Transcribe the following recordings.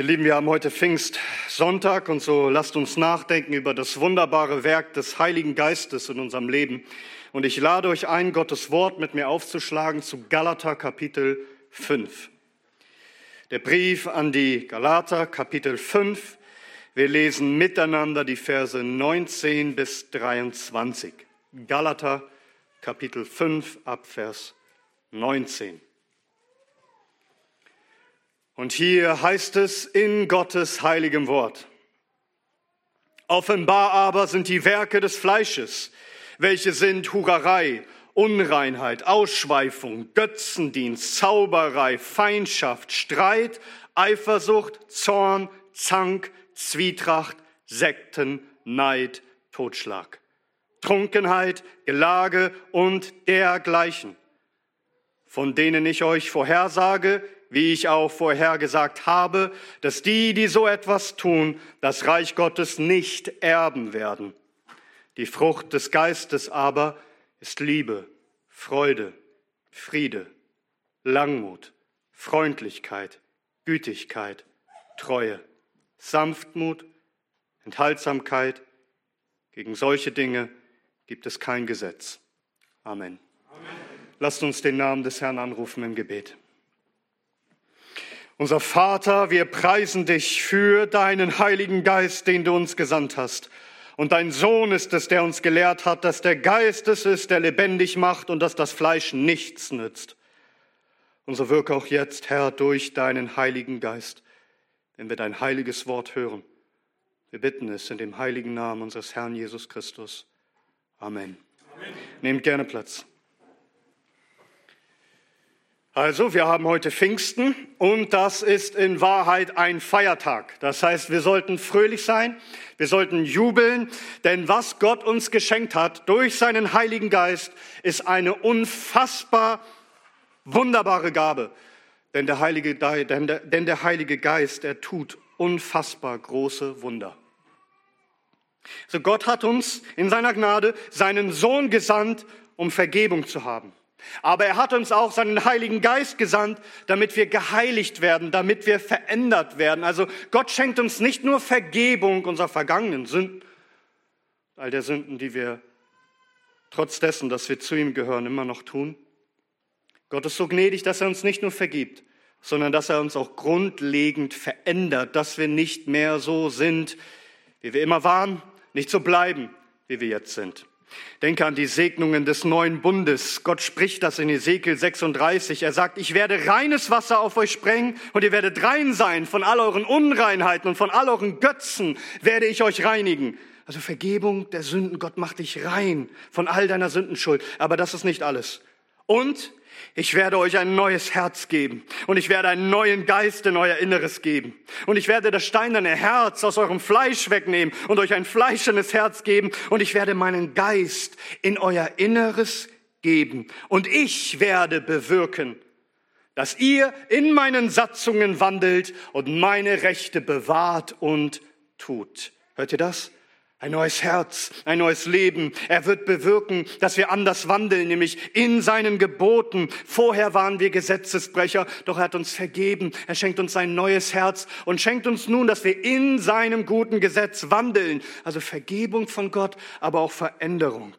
Ihr Lieben, wir haben heute Pfingstsonntag und so lasst uns nachdenken über das wunderbare Werk des Heiligen Geistes in unserem Leben. Und ich lade euch ein, Gottes Wort mit mir aufzuschlagen zu Galater Kapitel 5. Der Brief an die Galater Kapitel 5. Wir lesen miteinander die Verse 19 bis 23. Galater Kapitel 5 ab Vers 19. Und hier heißt es in Gottes heiligem Wort. Offenbar aber sind die Werke des Fleisches, welche sind Hurerei, Unreinheit, Ausschweifung, Götzendienst, Zauberei, Feindschaft, Streit, Eifersucht, Zorn, Zank, Zwietracht, Sekten, Neid, Totschlag, Trunkenheit, Gelage und dergleichen, von denen ich euch vorhersage, wie ich auch vorhergesagt habe, dass die, die so etwas tun, das Reich Gottes nicht erben werden. Die Frucht des Geistes aber ist Liebe, Freude, Friede, Langmut, Freundlichkeit, Gütigkeit, Treue, Sanftmut, Enthaltsamkeit. Gegen solche Dinge gibt es kein Gesetz. Amen. Amen. Lasst uns den Namen des Herrn anrufen im Gebet. Unser Vater, wir preisen dich für deinen Heiligen Geist, den du uns gesandt hast. Und dein Sohn ist es, der uns gelehrt hat, dass der Geist es ist, der lebendig macht und dass das Fleisch nichts nützt. Und so wirke auch jetzt, Herr, durch deinen Heiligen Geist, wenn wir dein heiliges Wort hören. Wir bitten es in dem heiligen Namen unseres Herrn Jesus Christus. Amen. Amen. Nehmt gerne Platz. Also, wir haben heute Pfingsten und das ist in Wahrheit ein Feiertag. Das heißt, wir sollten fröhlich sein, wir sollten jubeln, denn was Gott uns geschenkt hat durch seinen Heiligen Geist ist eine unfassbar wunderbare Gabe. Denn der Heilige, denn der, denn der Heilige Geist, er tut unfassbar große Wunder. So Gott hat uns in seiner Gnade seinen Sohn gesandt, um Vergebung zu haben. Aber er hat uns auch seinen Heiligen Geist gesandt, damit wir geheiligt werden, damit wir verändert werden. Also Gott schenkt uns nicht nur Vergebung unserer vergangenen Sünden, all der Sünden, die wir trotz dessen, dass wir zu ihm gehören, immer noch tun. Gott ist so gnädig, dass er uns nicht nur vergibt, sondern dass er uns auch grundlegend verändert, dass wir nicht mehr so sind, wie wir immer waren, nicht so bleiben, wie wir jetzt sind. Denke an die Segnungen des neuen Bundes. Gott spricht das in Ezekiel 36. Er sagt, ich werde reines Wasser auf euch sprengen und ihr werdet rein sein. Von all euren Unreinheiten und von all euren Götzen werde ich euch reinigen. Also Vergebung der Sünden. Gott macht dich rein von all deiner Sündenschuld. Aber das ist nicht alles. Und ich werde euch ein neues Herz geben und ich werde einen neuen Geist in euer Inneres geben. Und ich werde das steinerne Herz aus eurem Fleisch wegnehmen und euch ein fleischendes Herz geben. Und ich werde meinen Geist in euer Inneres geben. Und ich werde bewirken, dass ihr in meinen Satzungen wandelt und meine Rechte bewahrt und tut. Hört ihr das? Ein neues Herz, ein neues Leben. Er wird bewirken, dass wir anders wandeln, nämlich in seinen Geboten. Vorher waren wir Gesetzesbrecher, doch er hat uns vergeben. Er schenkt uns ein neues Herz und schenkt uns nun, dass wir in seinem guten Gesetz wandeln. Also Vergebung von Gott, aber auch Veränderung.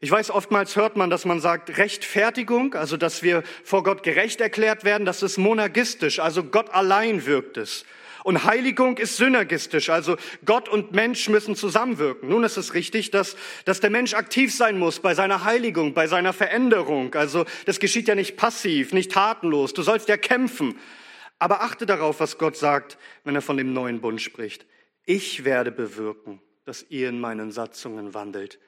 Ich weiß, oftmals hört man, dass man sagt, Rechtfertigung, also dass wir vor Gott gerecht erklärt werden, das ist monagistisch, also Gott allein wirkt es. Und Heiligung ist synergistisch, also Gott und Mensch müssen zusammenwirken. Nun ist es richtig, dass, dass der Mensch aktiv sein muss bei seiner Heiligung, bei seiner Veränderung. Also das geschieht ja nicht passiv, nicht tatenlos. Du sollst ja kämpfen. Aber achte darauf, was Gott sagt, wenn er von dem neuen Bund spricht. Ich werde bewirken, dass ihr in meinen Satzungen wandelt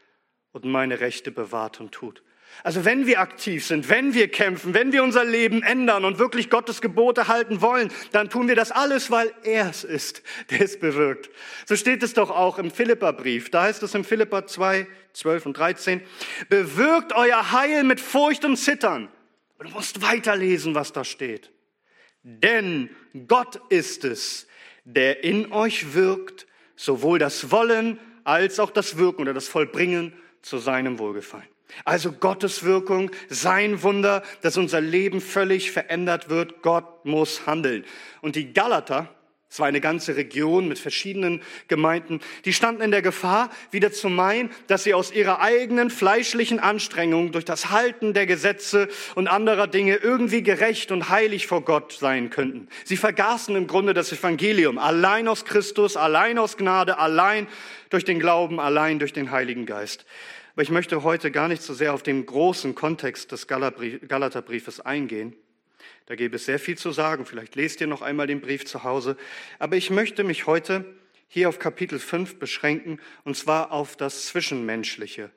und meine Rechte bewahrt und tut. Also wenn wir aktiv sind, wenn wir kämpfen, wenn wir unser Leben ändern und wirklich Gottes Gebote halten wollen, dann tun wir das alles, weil er es ist, der es bewirkt. So steht es doch auch im Philipperbrief. Da heißt es im Philipper 2, 12 und 13, bewirkt euer Heil mit Furcht und Zittern. Und du musst weiterlesen, was da steht. Denn Gott ist es, der in euch wirkt, sowohl das Wollen als auch das Wirken oder das Vollbringen zu seinem Wohlgefallen. Also Gottes Wirkung, sein Wunder, dass unser Leben völlig verändert wird. Gott muss handeln. Und die Galater, es war eine ganze Region mit verschiedenen Gemeinden, die standen in der Gefahr, wieder zu meinen, dass sie aus ihrer eigenen fleischlichen Anstrengung durch das Halten der Gesetze und anderer Dinge irgendwie gerecht und heilig vor Gott sein könnten. Sie vergaßen im Grunde das Evangelium, allein aus Christus, allein aus Gnade, allein durch den Glauben, allein durch den Heiligen Geist. Aber ich möchte heute gar nicht so sehr auf den großen Kontext des Galaterbriefes eingehen. Da gäbe es sehr viel zu sagen. Vielleicht lest ihr noch einmal den Brief zu Hause. Aber ich möchte mich heute hier auf Kapitel 5 beschränken, und zwar auf das Zwischenmenschliche,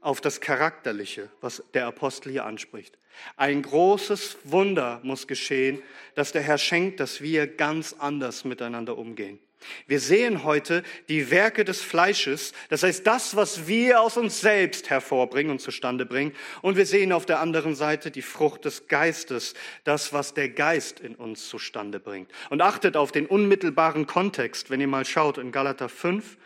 auf das Charakterliche, was der Apostel hier anspricht. Ein großes Wunder muss geschehen, dass der Herr schenkt, dass wir ganz anders miteinander umgehen. Wir sehen heute die Werke des Fleisches, das heißt das, was wir aus uns selbst hervorbringen und zustande bringen. Und wir sehen auf der anderen Seite die Frucht des Geistes, das, was der Geist in uns zustande bringt. Und achtet auf den unmittelbaren Kontext, wenn ihr mal schaut in Galater 5.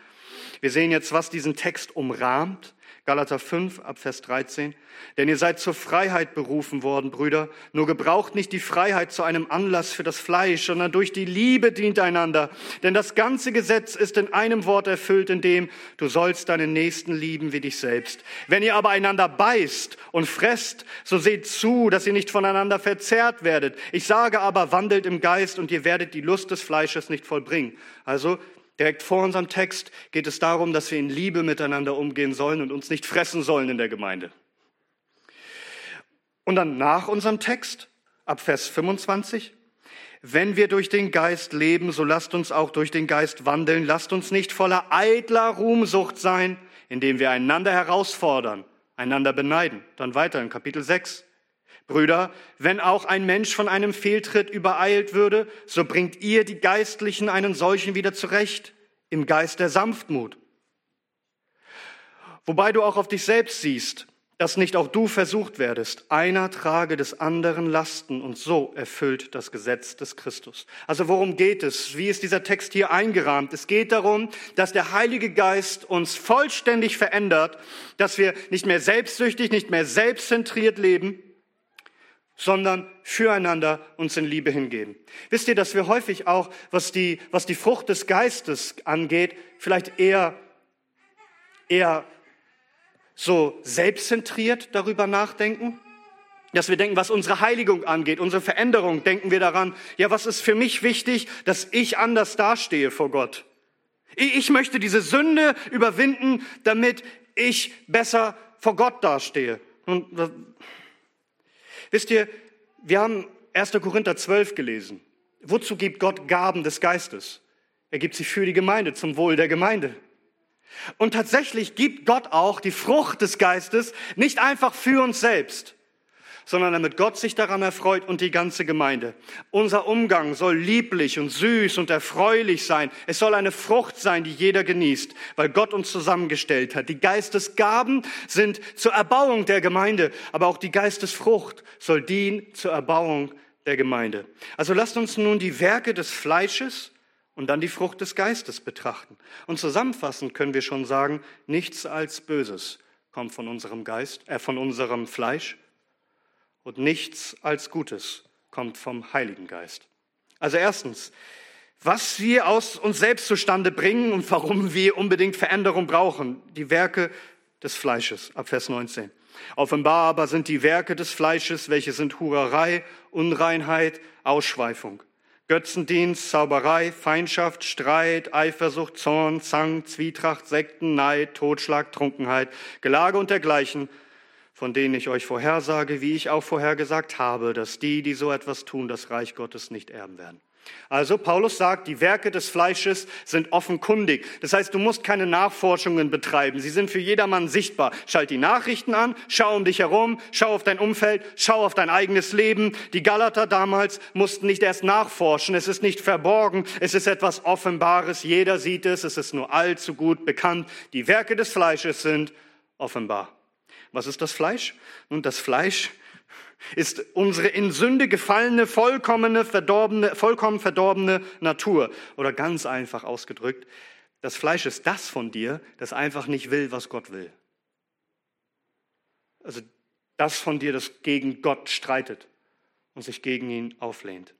Wir sehen jetzt, was diesen Text umrahmt. Galater 5 ab Vers 13. Denn ihr seid zur Freiheit berufen worden, Brüder. Nur gebraucht nicht die Freiheit zu einem Anlass für das Fleisch, sondern durch die Liebe dient einander. Denn das ganze Gesetz ist in einem Wort erfüllt, in dem du sollst deinen Nächsten lieben wie dich selbst. Wenn ihr aber einander beißt und fresst, so seht zu, dass ihr nicht voneinander verzerrt werdet. Ich sage aber, wandelt im Geist und ihr werdet die Lust des Fleisches nicht vollbringen. Also Direkt vor unserem Text geht es darum, dass wir in Liebe miteinander umgehen sollen und uns nicht fressen sollen in der Gemeinde. Und dann nach unserem Text, ab Vers 25, wenn wir durch den Geist leben, so lasst uns auch durch den Geist wandeln. Lasst uns nicht voller eitler Ruhmsucht sein, indem wir einander herausfordern, einander beneiden. Dann weiter in Kapitel 6. Brüder, wenn auch ein Mensch von einem Fehltritt übereilt würde, so bringt ihr die Geistlichen einen solchen wieder zurecht, im Geist der Sanftmut. Wobei du auch auf dich selbst siehst, dass nicht auch du versucht werdest. Einer trage des anderen Lasten und so erfüllt das Gesetz des Christus. Also worum geht es? Wie ist dieser Text hier eingerahmt? Es geht darum, dass der Heilige Geist uns vollständig verändert, dass wir nicht mehr selbstsüchtig, nicht mehr selbstzentriert leben, sondern füreinander uns in Liebe hingeben. Wisst ihr, dass wir häufig auch, was die, was die Frucht des Geistes angeht, vielleicht eher, eher so selbstzentriert darüber nachdenken? Dass wir denken, was unsere Heiligung angeht, unsere Veränderung, denken wir daran, ja, was ist für mich wichtig, dass ich anders dastehe vor Gott? Ich möchte diese Sünde überwinden, damit ich besser vor Gott dastehe. Und Wisst ihr, wir haben 1. Korinther 12 gelesen. Wozu gibt Gott Gaben des Geistes? Er gibt sie für die Gemeinde, zum Wohl der Gemeinde. Und tatsächlich gibt Gott auch die Frucht des Geistes nicht einfach für uns selbst, sondern damit Gott sich daran erfreut und die ganze Gemeinde. Unser Umgang soll lieblich und süß und erfreulich sein. Es soll eine Frucht sein, die jeder genießt, weil Gott uns zusammengestellt hat. Die Geistesgaben sind zur Erbauung der Gemeinde, aber auch die Geistesfrucht soll dienen zur Erbauung der Gemeinde. Also lasst uns nun die Werke des Fleisches und dann die Frucht des Geistes betrachten. Und zusammenfassend können wir schon sagen, nichts als Böses kommt von unserem Geist, äh, von unserem Fleisch, und nichts als Gutes kommt vom Heiligen Geist. Also erstens, was wir aus uns selbst zustande bringen und warum wir unbedingt Veränderung brauchen, die Werke des Fleisches, ab Vers 19. Offenbar aber sind die Werke des Fleisches, welche sind Hurerei, Unreinheit, Ausschweifung, Götzendienst, Zauberei, Feindschaft, Streit, Eifersucht, Zorn, Zank, Zwietracht, Sekten, Neid, Totschlag, Trunkenheit, Gelage und dergleichen, von denen ich euch vorhersage, wie ich auch vorhergesagt habe, dass die, die so etwas tun, das Reich Gottes nicht erben werden. Also Paulus sagt, die Werke des Fleisches sind offenkundig. Das heißt, du musst keine Nachforschungen betreiben. Sie sind für jedermann sichtbar. Schalt die Nachrichten an, schau um dich herum, schau auf dein Umfeld, schau auf dein eigenes Leben. Die Galater damals mussten nicht erst nachforschen. Es ist nicht verborgen. Es ist etwas Offenbares. Jeder sieht es. Es ist nur allzu gut bekannt. Die Werke des Fleisches sind offenbar. Was ist das Fleisch? Nun, das Fleisch ist unsere in Sünde gefallene, vollkommene, verdorbene, vollkommen verdorbene Natur. Oder ganz einfach ausgedrückt, das Fleisch ist das von dir, das einfach nicht will, was Gott will. Also das von dir, das gegen Gott streitet und sich gegen ihn auflehnt.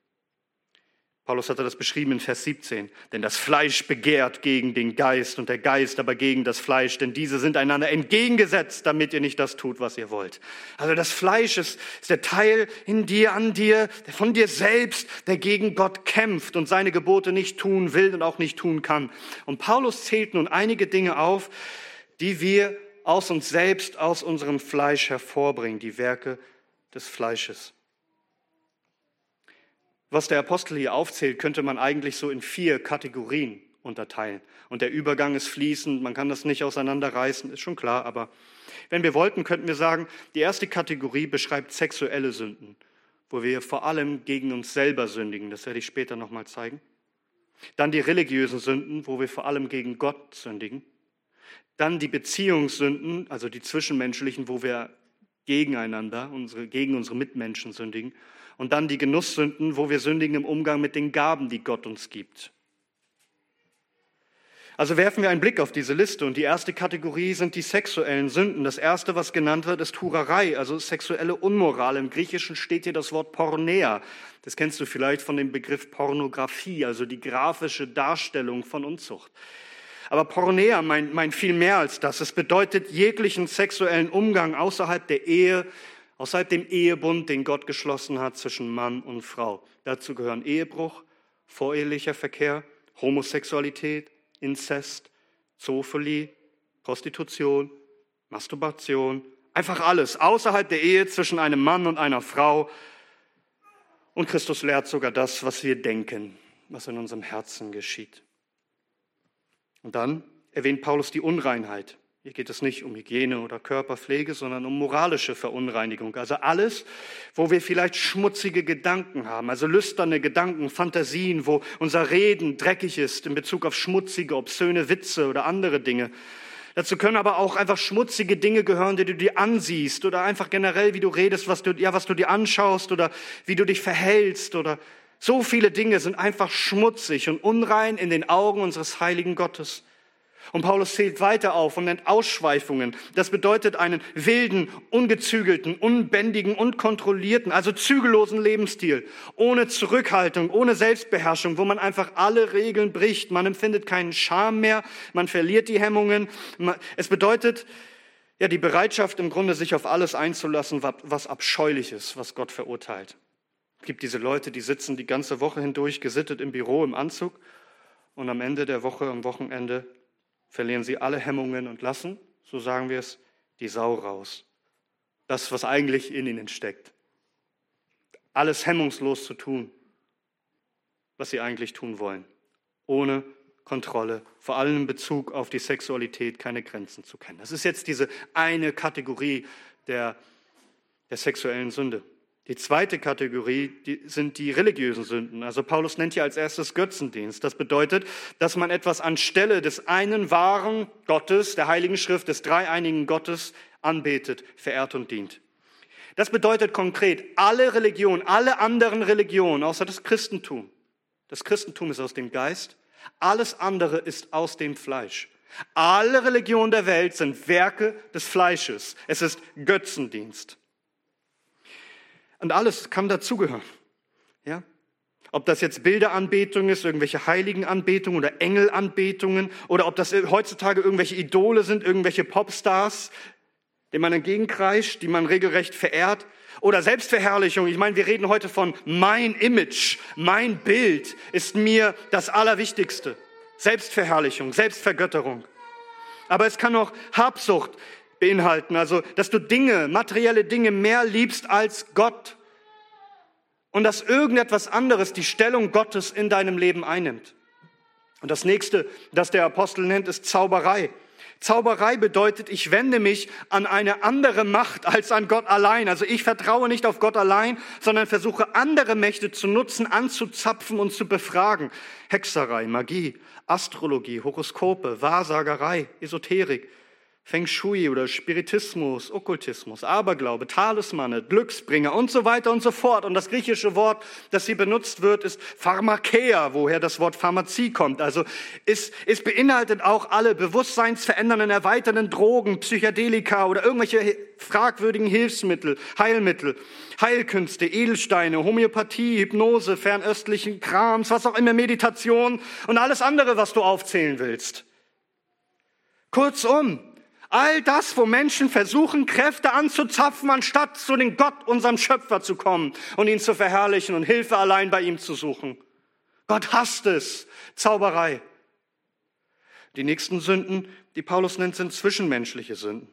Paulus hatte das beschrieben in Vers 17. Denn das Fleisch begehrt gegen den Geist und der Geist aber gegen das Fleisch, denn diese sind einander entgegengesetzt, damit ihr nicht das tut, was ihr wollt. Also das Fleisch ist, ist der Teil in dir, an dir, der von dir selbst, der gegen Gott kämpft und seine Gebote nicht tun will und auch nicht tun kann. Und Paulus zählt nun einige Dinge auf, die wir aus uns selbst, aus unserem Fleisch hervorbringen, die Werke des Fleisches. Was der Apostel hier aufzählt, könnte man eigentlich so in vier Kategorien unterteilen. Und der Übergang ist fließend, man kann das nicht auseinanderreißen, ist schon klar, aber wenn wir wollten, könnten wir sagen, die erste Kategorie beschreibt sexuelle Sünden, wo wir vor allem gegen uns selber sündigen, das werde ich später nochmal zeigen. Dann die religiösen Sünden, wo wir vor allem gegen Gott sündigen. Dann die Beziehungssünden, also die zwischenmenschlichen, wo wir gegeneinander, unsere, gegen unsere Mitmenschen sündigen. Und dann die Genusssünden, wo wir sündigen im Umgang mit den Gaben, die Gott uns gibt. Also werfen wir einen Blick auf diese Liste und die erste Kategorie sind die sexuellen Sünden. Das erste, was genannt wird, ist Hurerei, also sexuelle Unmoral. Im Griechischen steht hier das Wort Pornea. Das kennst du vielleicht von dem Begriff Pornografie, also die grafische Darstellung von Unzucht. Aber Pornea meint, meint viel mehr als das. Es bedeutet jeglichen sexuellen Umgang außerhalb der Ehe außerhalb dem Ehebund, den Gott geschlossen hat zwischen Mann und Frau. Dazu gehören Ehebruch, vorehelicher Verkehr, Homosexualität, Inzest, Zoophilie, Prostitution, Masturbation, einfach alles außerhalb der Ehe zwischen einem Mann und einer Frau. Und Christus lehrt sogar das, was wir denken, was in unserem Herzen geschieht. Und dann erwähnt Paulus die Unreinheit. Hier geht es nicht um Hygiene oder Körperpflege, sondern um moralische Verunreinigung. Also alles, wo wir vielleicht schmutzige Gedanken haben, also lüsterne Gedanken, Fantasien, wo unser Reden dreckig ist in Bezug auf schmutzige, obszöne Witze oder andere Dinge. Dazu können aber auch einfach schmutzige Dinge gehören, die du dir ansiehst oder einfach generell, wie du redest, was du, ja, was du dir anschaust oder wie du dich verhältst oder so viele Dinge sind einfach schmutzig und unrein in den Augen unseres heiligen Gottes. Und Paulus zählt weiter auf und nennt Ausschweifungen. Das bedeutet einen wilden, ungezügelten, unbändigen, unkontrollierten, also zügellosen Lebensstil, ohne Zurückhaltung, ohne Selbstbeherrschung, wo man einfach alle Regeln bricht. Man empfindet keinen Scham mehr, man verliert die Hemmungen. Es bedeutet ja die Bereitschaft im Grunde, sich auf alles einzulassen, was abscheulich ist, was Gott verurteilt. Es gibt diese Leute, die sitzen die ganze Woche hindurch gesittet im Büro im Anzug und am Ende der Woche, am Wochenende verlieren sie alle Hemmungen und lassen, so sagen wir es, die Sau raus. Das, was eigentlich in ihnen steckt. Alles hemmungslos zu tun, was sie eigentlich tun wollen. Ohne Kontrolle, vor allem in Bezug auf die Sexualität keine Grenzen zu kennen. Das ist jetzt diese eine der, der sexuellen Sünde. Die zweite Kategorie sind die religiösen Sünden. Also Paulus nennt hier als erstes Götzendienst. Das bedeutet, dass man etwas anstelle des einen wahren Gottes, der Heiligen Schrift, des dreieinigen Gottes anbetet, verehrt und dient. Das bedeutet konkret, alle Religionen, alle anderen Religionen, außer das Christentum. Das Christentum ist aus dem Geist, alles andere ist aus dem Fleisch. Alle Religionen der Welt sind Werke des Fleisches. Es ist Götzendienst. Und alles kann dazugehören. Ja? Ob das jetzt Bilderanbetung ist, irgendwelche Heiligenanbetungen oder Engelanbetungen oder ob das heutzutage irgendwelche Idole sind, irgendwelche Popstars, denen man entgegenkreischt, die man regelrecht verehrt. Oder Selbstverherrlichung. Ich meine, wir reden heute von mein Image, mein Bild ist mir das Allerwichtigste. Selbstverherrlichung, Selbstvergötterung. Aber es kann auch Habsucht, beinhalten. Also, dass du Dinge, materielle Dinge mehr liebst als Gott und dass irgendetwas anderes die Stellung Gottes in deinem Leben einnimmt. Und das nächste, das der Apostel nennt, ist Zauberei. Zauberei bedeutet, ich wende mich an eine andere Macht als an Gott allein. Also ich vertraue nicht auf Gott allein, sondern versuche andere Mächte zu nutzen, anzuzapfen und zu befragen. Hexerei, Magie, Astrologie, Horoskope, Wahrsagerei, Esoterik. Feng Shui oder Spiritismus, Okkultismus, Aberglaube, Talismane, Glücksbringer und so weiter und so fort. Und das griechische Wort, das hier benutzt wird, ist Pharmakeia, woher das Wort Pharmazie kommt. Also es, es beinhaltet auch alle bewusstseinsverändernden, erweiternden Drogen, Psychedelika oder irgendwelche fragwürdigen Hilfsmittel, Heilmittel, Heilkünste, Edelsteine, Homöopathie, Hypnose, fernöstlichen Krams, was auch immer, Meditation und alles andere, was du aufzählen willst. Kurzum, All das, wo Menschen versuchen, Kräfte anzuzapfen, anstatt zu den Gott, unserem Schöpfer zu kommen und ihn zu verherrlichen und Hilfe allein bei ihm zu suchen. Gott hasst es. Zauberei. Die nächsten Sünden, die Paulus nennt, sind zwischenmenschliche Sünden,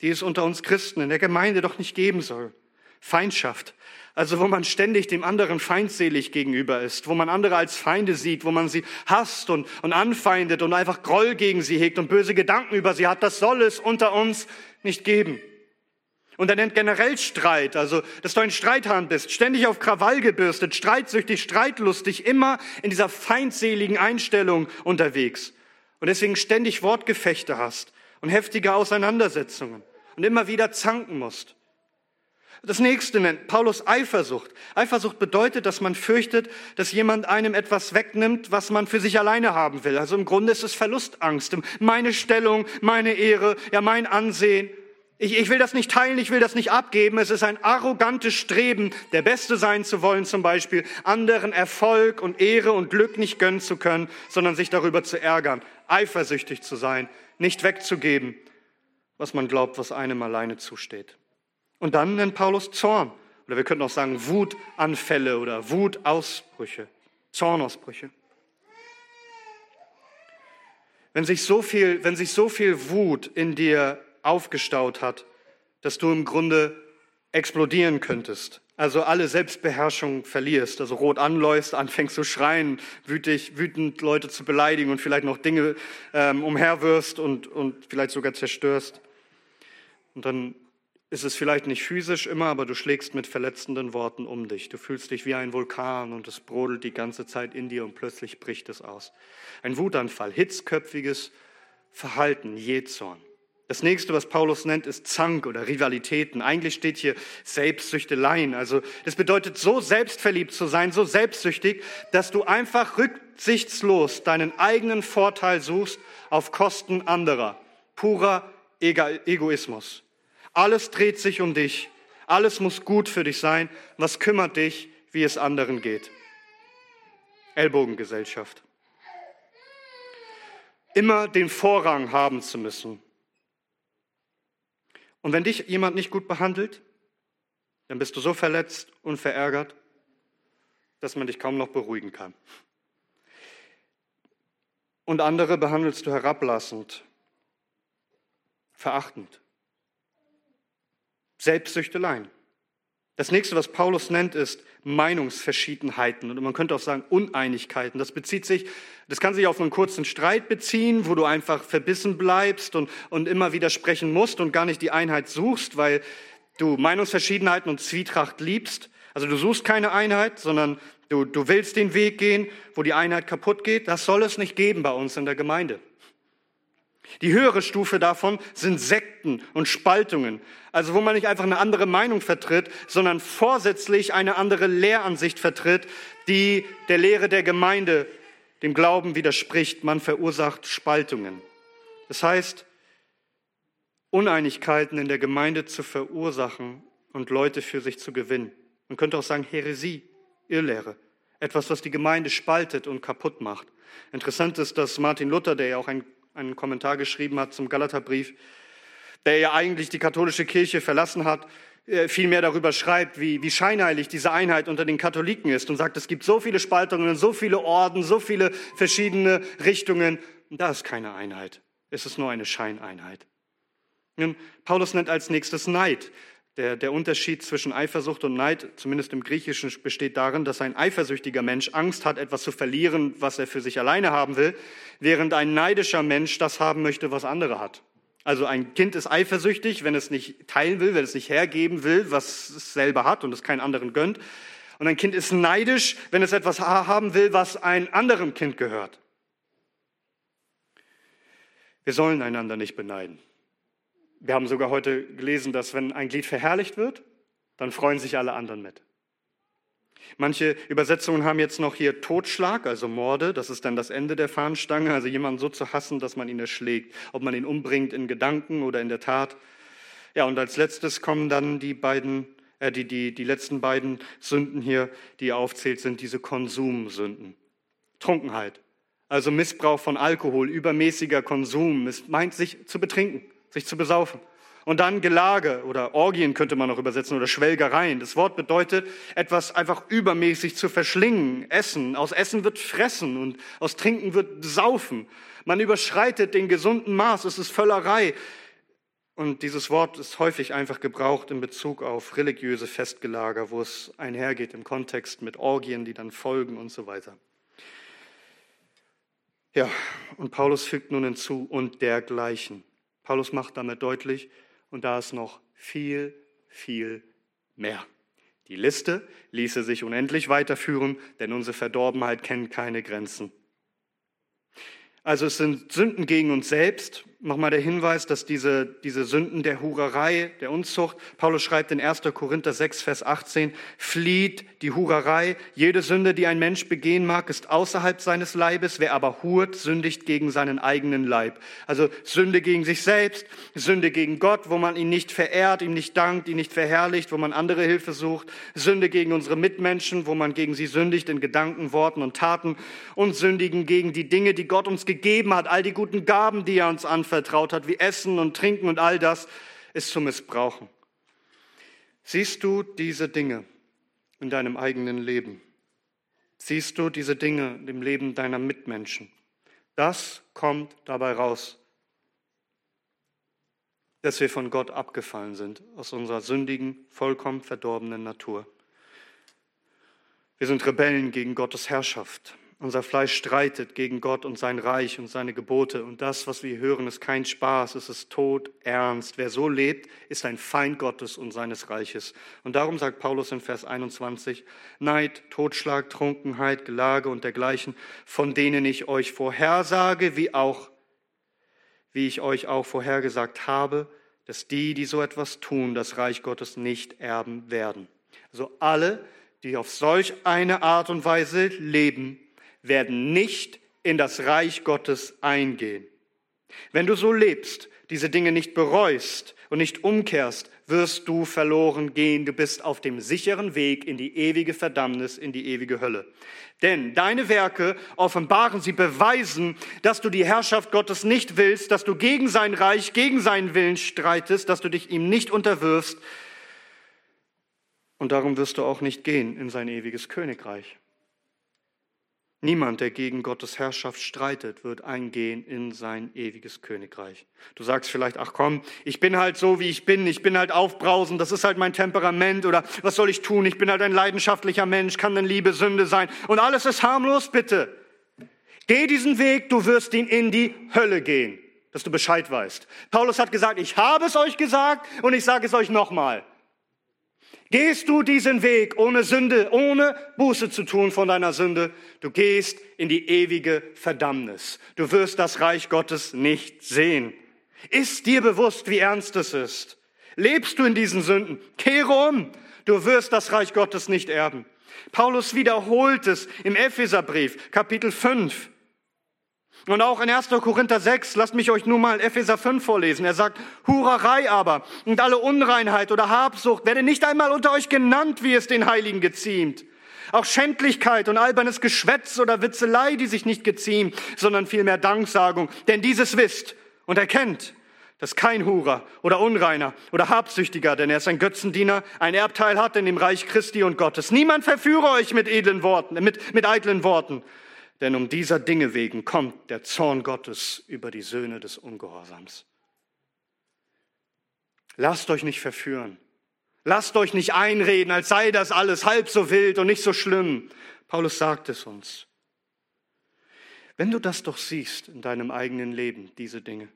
die es unter uns Christen in der Gemeinde doch nicht geben soll. Feindschaft, also wo man ständig dem anderen feindselig gegenüber ist, wo man andere als Feinde sieht, wo man sie hasst und, und anfeindet und einfach Groll gegen sie hegt und böse Gedanken über sie hat, das soll es unter uns nicht geben. Und er nennt generell Streit, also dass du ein Streithahn bist, ständig auf Krawall gebürstet, streitsüchtig, streitlustig, immer in dieser feindseligen Einstellung unterwegs. Und deswegen ständig Wortgefechte hast und heftige Auseinandersetzungen und immer wieder zanken musst. Das nächste nennt Paulus Eifersucht. Eifersucht bedeutet, dass man fürchtet, dass jemand einem etwas wegnimmt, was man für sich alleine haben will. Also im Grunde ist es Verlustangst. Meine Stellung, meine Ehre, ja mein Ansehen. Ich, ich will das nicht teilen, ich will das nicht abgeben. Es ist ein arrogantes Streben, der Beste sein zu wollen zum Beispiel, anderen Erfolg und Ehre und Glück nicht gönnen zu können, sondern sich darüber zu ärgern, eifersüchtig zu sein, nicht wegzugeben, was man glaubt, was einem alleine zusteht. Und dann nennt Paulus Zorn. Oder wir könnten auch sagen Wutanfälle oder Wutausbrüche, Zornausbrüche. Wenn sich so viel, wenn sich so viel Wut in dir aufgestaut hat, dass du im Grunde explodieren könntest, also alle Selbstbeherrschung verlierst, also rot anläufst, anfängst zu schreien, wütig, wütend Leute zu beleidigen und vielleicht noch Dinge ähm, umherwirfst und, und vielleicht sogar zerstörst. Und dann ist es vielleicht nicht physisch immer, aber du schlägst mit verletzenden Worten um dich. Du fühlst dich wie ein Vulkan und es brodelt die ganze Zeit in dir und plötzlich bricht es aus. Ein Wutanfall, hitzköpfiges Verhalten, Jezorn. Das nächste, was Paulus nennt, ist Zank oder Rivalitäten. Eigentlich steht hier Selbstsüchteleien. Also das bedeutet, so selbstverliebt zu sein, so selbstsüchtig, dass du einfach rücksichtslos deinen eigenen Vorteil suchst auf Kosten anderer. Purer Egoismus. Alles dreht sich um dich. Alles muss gut für dich sein. Was kümmert dich, wie es anderen geht? Ellbogengesellschaft. Immer den Vorrang haben zu müssen. Und wenn dich jemand nicht gut behandelt, dann bist du so verletzt und verärgert, dass man dich kaum noch beruhigen kann. Und andere behandelst du herablassend, verachtend. Selbstsüchteleien. Das nächste, was Paulus nennt, ist Meinungsverschiedenheiten und man könnte auch sagen Uneinigkeiten. Das bezieht sich, das kann sich auf einen kurzen Streit beziehen, wo du einfach verbissen bleibst und, und immer widersprechen musst und gar nicht die Einheit suchst, weil du Meinungsverschiedenheiten und Zwietracht liebst. Also du suchst keine Einheit, sondern du, du willst den Weg gehen, wo die Einheit kaputt geht. Das soll es nicht geben bei uns in der Gemeinde. Die höhere Stufe davon sind Sekten und Spaltungen, also wo man nicht einfach eine andere Meinung vertritt, sondern vorsätzlich eine andere Lehransicht vertritt, die der Lehre der Gemeinde, dem Glauben widerspricht. Man verursacht Spaltungen. Das heißt, Uneinigkeiten in der Gemeinde zu verursachen und Leute für sich zu gewinnen. Man könnte auch sagen Häresie, Irrlehre. Etwas, was die Gemeinde spaltet und kaputt macht. Interessant ist, dass Martin Luther, der ja auch ein einen Kommentar geschrieben hat zum Galaterbrief, der ja eigentlich die katholische Kirche verlassen hat, äh, viel mehr darüber schreibt, wie, wie scheinheilig diese Einheit unter den Katholiken ist und sagt, es gibt so viele Spaltungen, so viele Orden, so viele verschiedene Richtungen. Da ist keine Einheit. Es ist nur eine Scheineinheit. Nun, Paulus nennt als nächstes Neid. Der, der Unterschied zwischen Eifersucht und Neid, zumindest im Griechischen, besteht darin, dass ein eifersüchtiger Mensch Angst hat, etwas zu verlieren, was er für sich alleine haben will, während ein neidischer Mensch das haben möchte, was andere hat. Also ein Kind ist eifersüchtig, wenn es nicht teilen will, wenn es nicht hergeben will, was es selber hat und es keinen anderen gönnt. Und ein Kind ist neidisch, wenn es etwas haben will, was einem anderen Kind gehört. Wir sollen einander nicht beneiden. Wir haben sogar heute gelesen, dass wenn ein Glied verherrlicht wird, dann freuen sich alle anderen mit. Manche Übersetzungen haben jetzt noch hier Totschlag, also Morde. Das ist dann das Ende der Fahnenstange, also jemanden so zu hassen, dass man ihn erschlägt. Ob man ihn umbringt in Gedanken oder in der Tat. Ja, und als letztes kommen dann die beiden, äh, die, die, die letzten beiden Sünden hier, die aufzählt, sind diese Konsumsünden. Trunkenheit, also Missbrauch von Alkohol, übermäßiger Konsum. Es meint sich zu betrinken, sich zu besaufen. Und dann Gelage oder Orgien könnte man noch übersetzen oder Schwelgereien. Das Wort bedeutet, etwas einfach übermäßig zu verschlingen, essen. Aus Essen wird fressen und aus Trinken wird saufen. Man überschreitet den gesunden Maß. Es ist Völlerei. Und dieses Wort ist häufig einfach gebraucht in Bezug auf religiöse Festgelager, wo es einhergeht im Kontext mit Orgien, die dann folgen und so weiter. Ja, und Paulus fügt nun hinzu und dergleichen. Paulus macht damit deutlich, und da ist noch viel, viel mehr. Die Liste ließe sich unendlich weiterführen, denn unsere Verdorbenheit kennt keine Grenzen. Also es sind Sünden gegen uns selbst. Nochmal der Hinweis, dass diese, diese Sünden der Hurerei, der Unzucht, Paulus schreibt in 1. Korinther 6, Vers 18, flieht die Hurerei. Jede Sünde, die ein Mensch begehen mag, ist außerhalb seines Leibes. Wer aber hurt, sündigt gegen seinen eigenen Leib. Also Sünde gegen sich selbst, Sünde gegen Gott, wo man ihn nicht verehrt, ihm nicht dankt, ihn nicht verherrlicht, wo man andere Hilfe sucht. Sünde gegen unsere Mitmenschen, wo man gegen sie sündigt in Gedanken, Worten und Taten. Und sündigen gegen die Dinge, die Gott uns gegeben hat, all die guten Gaben, die er uns anvertraut hat, wie Essen und Trinken und all das, ist zu missbrauchen. Siehst du diese Dinge in deinem eigenen Leben? Siehst du diese Dinge im Leben deiner Mitmenschen? Das kommt dabei raus, dass wir von Gott abgefallen sind, aus unserer sündigen, vollkommen verdorbenen Natur. Wir sind Rebellen gegen Gottes Herrschaft. Unser Fleisch streitet gegen Gott und sein Reich und seine Gebote. Und das, was wir hören, ist kein Spaß, es ist Tod, Ernst. Wer so lebt, ist ein Feind Gottes und seines Reiches. Und darum sagt Paulus in Vers 21, Neid, Totschlag, Trunkenheit, Gelage und dergleichen, von denen ich euch vorhersage, wie auch, wie ich euch auch vorhergesagt habe, dass die, die so etwas tun, das Reich Gottes nicht erben werden. Also alle, die auf solch eine Art und Weise leben, werden nicht in das Reich Gottes eingehen. Wenn du so lebst, diese Dinge nicht bereust und nicht umkehrst, wirst du verloren gehen. Du bist auf dem sicheren Weg in die ewige Verdammnis, in die ewige Hölle. Denn deine Werke offenbaren, sie beweisen, dass du die Herrschaft Gottes nicht willst, dass du gegen sein Reich, gegen seinen Willen streitest, dass du dich ihm nicht unterwirfst. Und darum wirst du auch nicht gehen in sein ewiges Königreich. Niemand, der gegen Gottes Herrschaft streitet, wird eingehen in sein ewiges Königreich. Du sagst vielleicht, ach komm, ich bin halt so, wie ich bin, ich bin halt aufbrausend, das ist halt mein Temperament oder was soll ich tun, ich bin halt ein leidenschaftlicher Mensch, kann denn Liebe Sünde sein und alles ist harmlos, bitte. Geh diesen Weg, du wirst ihn in die Hölle gehen, dass du Bescheid weißt. Paulus hat gesagt, ich habe es euch gesagt und ich sage es euch nochmal. Gehst du diesen Weg ohne Sünde, ohne Buße zu tun von deiner Sünde, du gehst in die ewige Verdammnis. Du wirst das Reich Gottes nicht sehen. Ist dir bewusst, wie ernst es ist? Lebst du in diesen Sünden? Kehre um. Du wirst das Reich Gottes nicht erben. Paulus wiederholt es im Epheserbrief, Kapitel 5. Und auch in 1. Korinther 6, lasst mich euch nur mal Epheser 5 vorlesen. Er sagt, Hurerei aber und alle Unreinheit oder Habsucht werde nicht einmal unter euch genannt, wie es den Heiligen geziemt. Auch Schändlichkeit und albernes Geschwätz oder Witzelei, die sich nicht geziemt, sondern vielmehr Danksagung. Denn dieses wisst und erkennt, dass kein Hurer oder Unreiner oder Habsüchtiger, denn er ist ein Götzendiener, ein Erbteil hat in dem Reich Christi und Gottes. Niemand verführe euch mit edlen Worten, mit, mit eitlen Worten, denn um dieser Dinge wegen kommt der Zorn Gottes über die Söhne des Ungehorsams. Lasst euch nicht verführen. Lasst euch nicht einreden, als sei das alles halb so wild und nicht so schlimm. Paulus sagt es uns. Wenn du das doch siehst in deinem eigenen Leben, diese Dinge,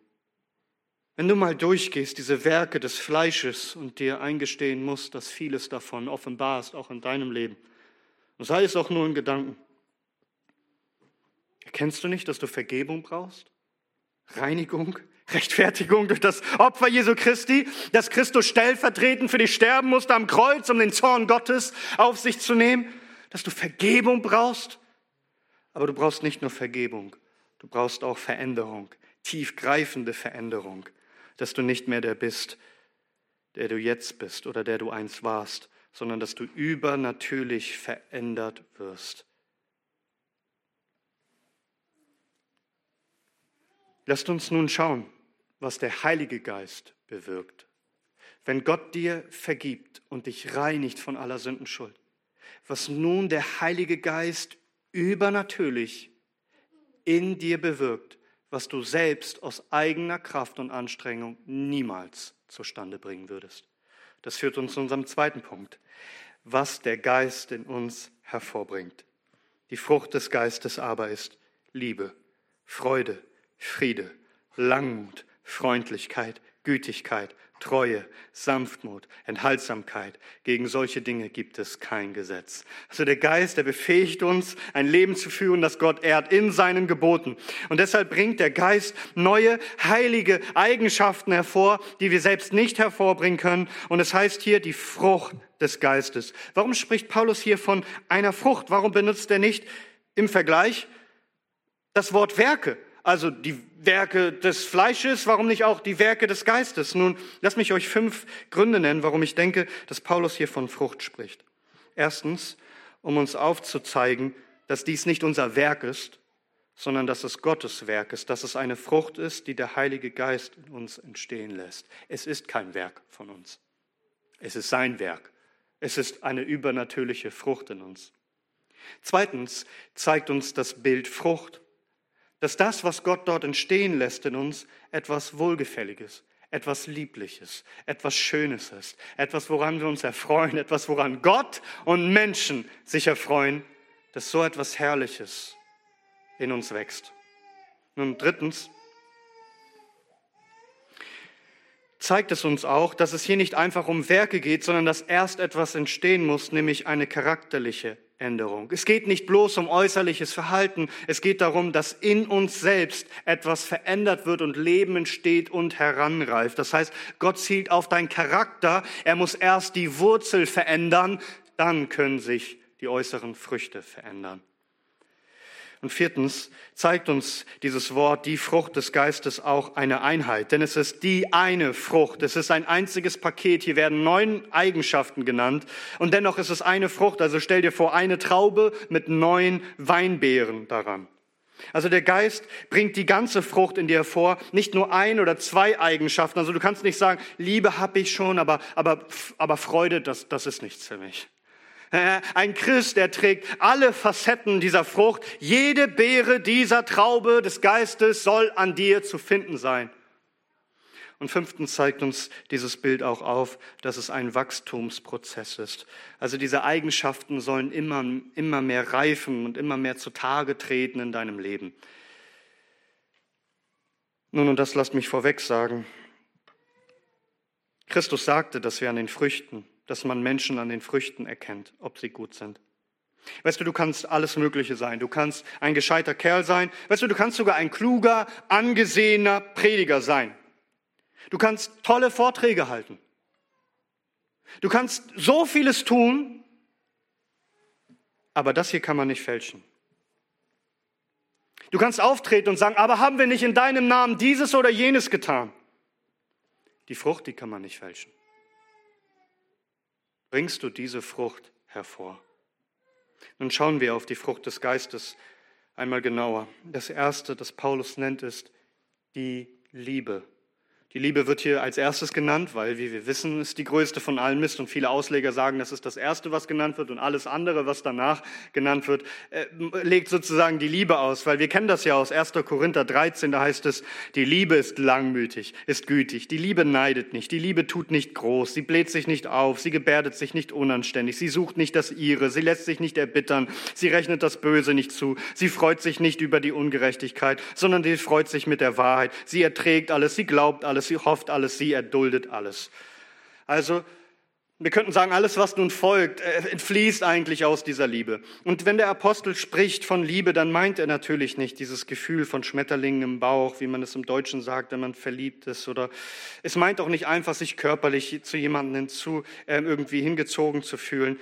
wenn du mal durchgehst, diese Werke des Fleisches und dir eingestehen musst, dass vieles davon offenbar ist, auch in deinem Leben, und sei es auch nur in Gedanken, Erkennst du nicht, dass du Vergebung brauchst? Reinigung, Rechtfertigung durch das Opfer Jesu Christi, dass Christus stellvertretend für dich sterben musste am Kreuz, um den Zorn Gottes auf sich zu nehmen, dass du Vergebung brauchst. Aber du brauchst nicht nur Vergebung, du brauchst auch Veränderung, tiefgreifende Veränderung, dass du nicht mehr der bist, der du jetzt bist oder der du einst warst, sondern dass du übernatürlich verändert wirst. Lasst uns nun schauen, was der Heilige Geist bewirkt. Wenn Gott dir vergibt und dich reinigt von aller Sündenschuld, was nun der Heilige Geist übernatürlich in dir bewirkt, was du selbst aus eigener Kraft und Anstrengung niemals zustande bringen würdest. Das führt uns zu unserem zweiten Punkt, was der Geist in uns hervorbringt. Die Frucht des Geistes aber ist Liebe, Freude, Friede, Langmut, Freundlichkeit, Gütigkeit, Treue, Sanftmut, Enthaltsamkeit. Gegen solche Dinge gibt es kein Gesetz. Also der Geist, der befähigt uns, ein Leben zu führen, das Gott ehrt in seinen Geboten. Und deshalb bringt der Geist neue, heilige Eigenschaften hervor, die wir selbst nicht hervorbringen können. Und es heißt hier die Frucht des Geistes. Warum spricht Paulus hier von einer Frucht? Warum benutzt er nicht im Vergleich das Wort Werke? Also die Werke des Fleisches, warum nicht auch die Werke des Geistes? Nun, lasst mich euch fünf Gründe nennen, warum ich denke, dass Paulus hier von Frucht spricht. Erstens, um uns aufzuzeigen, dass dies nicht unser Werk ist, sondern dass es Gottes Werk ist, dass es eine Frucht ist, die der Heilige Geist in uns entstehen lässt. Es ist kein Werk von uns. Es ist sein Werk. Es ist eine übernatürliche Frucht in uns. Zweitens zeigt uns das Bild Frucht dass das, was Gott dort entstehen lässt in uns, etwas Wohlgefälliges, etwas Liebliches, etwas Schönes ist, etwas, woran wir uns erfreuen, etwas, woran Gott und Menschen sich erfreuen, dass so etwas Herrliches in uns wächst. Nun drittens zeigt es uns auch, dass es hier nicht einfach um Werke geht, sondern dass erst etwas entstehen muss, nämlich eine charakterliche Änderung. Es geht nicht bloß um äußerliches Verhalten, es geht darum, dass in uns selbst etwas verändert wird und Leben entsteht und heranreift. Das heißt, Gott zielt auf deinen Charakter, er muss erst die Wurzel verändern, dann können sich die äußeren Früchte verändern. Und viertens zeigt uns dieses Wort, die Frucht des Geistes, auch eine Einheit. Denn es ist die eine Frucht. Es ist ein einziges Paket. Hier werden neun Eigenschaften genannt. Und dennoch ist es eine Frucht. Also stell dir vor, eine Traube mit neun Weinbeeren daran. Also der Geist bringt die ganze Frucht in dir hervor, nicht nur ein oder zwei Eigenschaften. Also du kannst nicht sagen, Liebe habe ich schon, aber, aber, aber Freude, das, das ist nichts für mich. Ein Christ, der trägt alle Facetten dieser Frucht. Jede Beere dieser Traube des Geistes soll an dir zu finden sein. Und fünftens zeigt uns dieses Bild auch auf, dass es ein Wachstumsprozess ist. Also diese Eigenschaften sollen immer, immer mehr reifen und immer mehr zutage treten in deinem Leben. Nun, und das lasst mich vorweg sagen. Christus sagte, dass wir an den Früchten dass man Menschen an den Früchten erkennt, ob sie gut sind. Weißt du, du kannst alles Mögliche sein. Du kannst ein gescheiter Kerl sein. Weißt du, du kannst sogar ein kluger, angesehener Prediger sein. Du kannst tolle Vorträge halten. Du kannst so vieles tun, aber das hier kann man nicht fälschen. Du kannst auftreten und sagen, aber haben wir nicht in deinem Namen dieses oder jenes getan? Die Frucht, die kann man nicht fälschen bringst du diese Frucht hervor. Nun schauen wir auf die Frucht des Geistes einmal genauer. Das erste, das Paulus nennt, ist die Liebe. Die Liebe wird hier als erstes genannt, weil, wie wir wissen, es die größte von allen Mist und viele Ausleger sagen, das ist das erste, was genannt wird und alles andere, was danach genannt wird, äh, legt sozusagen die Liebe aus, weil wir kennen das ja aus 1. Korinther 13, da heißt es, die Liebe ist langmütig, ist gütig, die Liebe neidet nicht, die Liebe tut nicht groß, sie bläht sich nicht auf, sie gebärdet sich nicht unanständig, sie sucht nicht das ihre, sie lässt sich nicht erbittern, sie rechnet das Böse nicht zu, sie freut sich nicht über die Ungerechtigkeit, sondern sie freut sich mit der Wahrheit, sie erträgt alles, sie glaubt alles, sie hofft alles, sie erduldet alles. Also Wir könnten sagen, alles, was nun folgt, äh, entfließt eigentlich aus dieser Liebe. Und wenn der Apostel spricht von Liebe, dann meint er natürlich nicht dieses Gefühl von Schmetterlingen im Bauch, wie man es im Deutschen sagt, wenn man verliebt ist. Oder es meint auch nicht einfach, sich körperlich zu jemandem hinzu, äh, irgendwie hingezogen zu fühlen.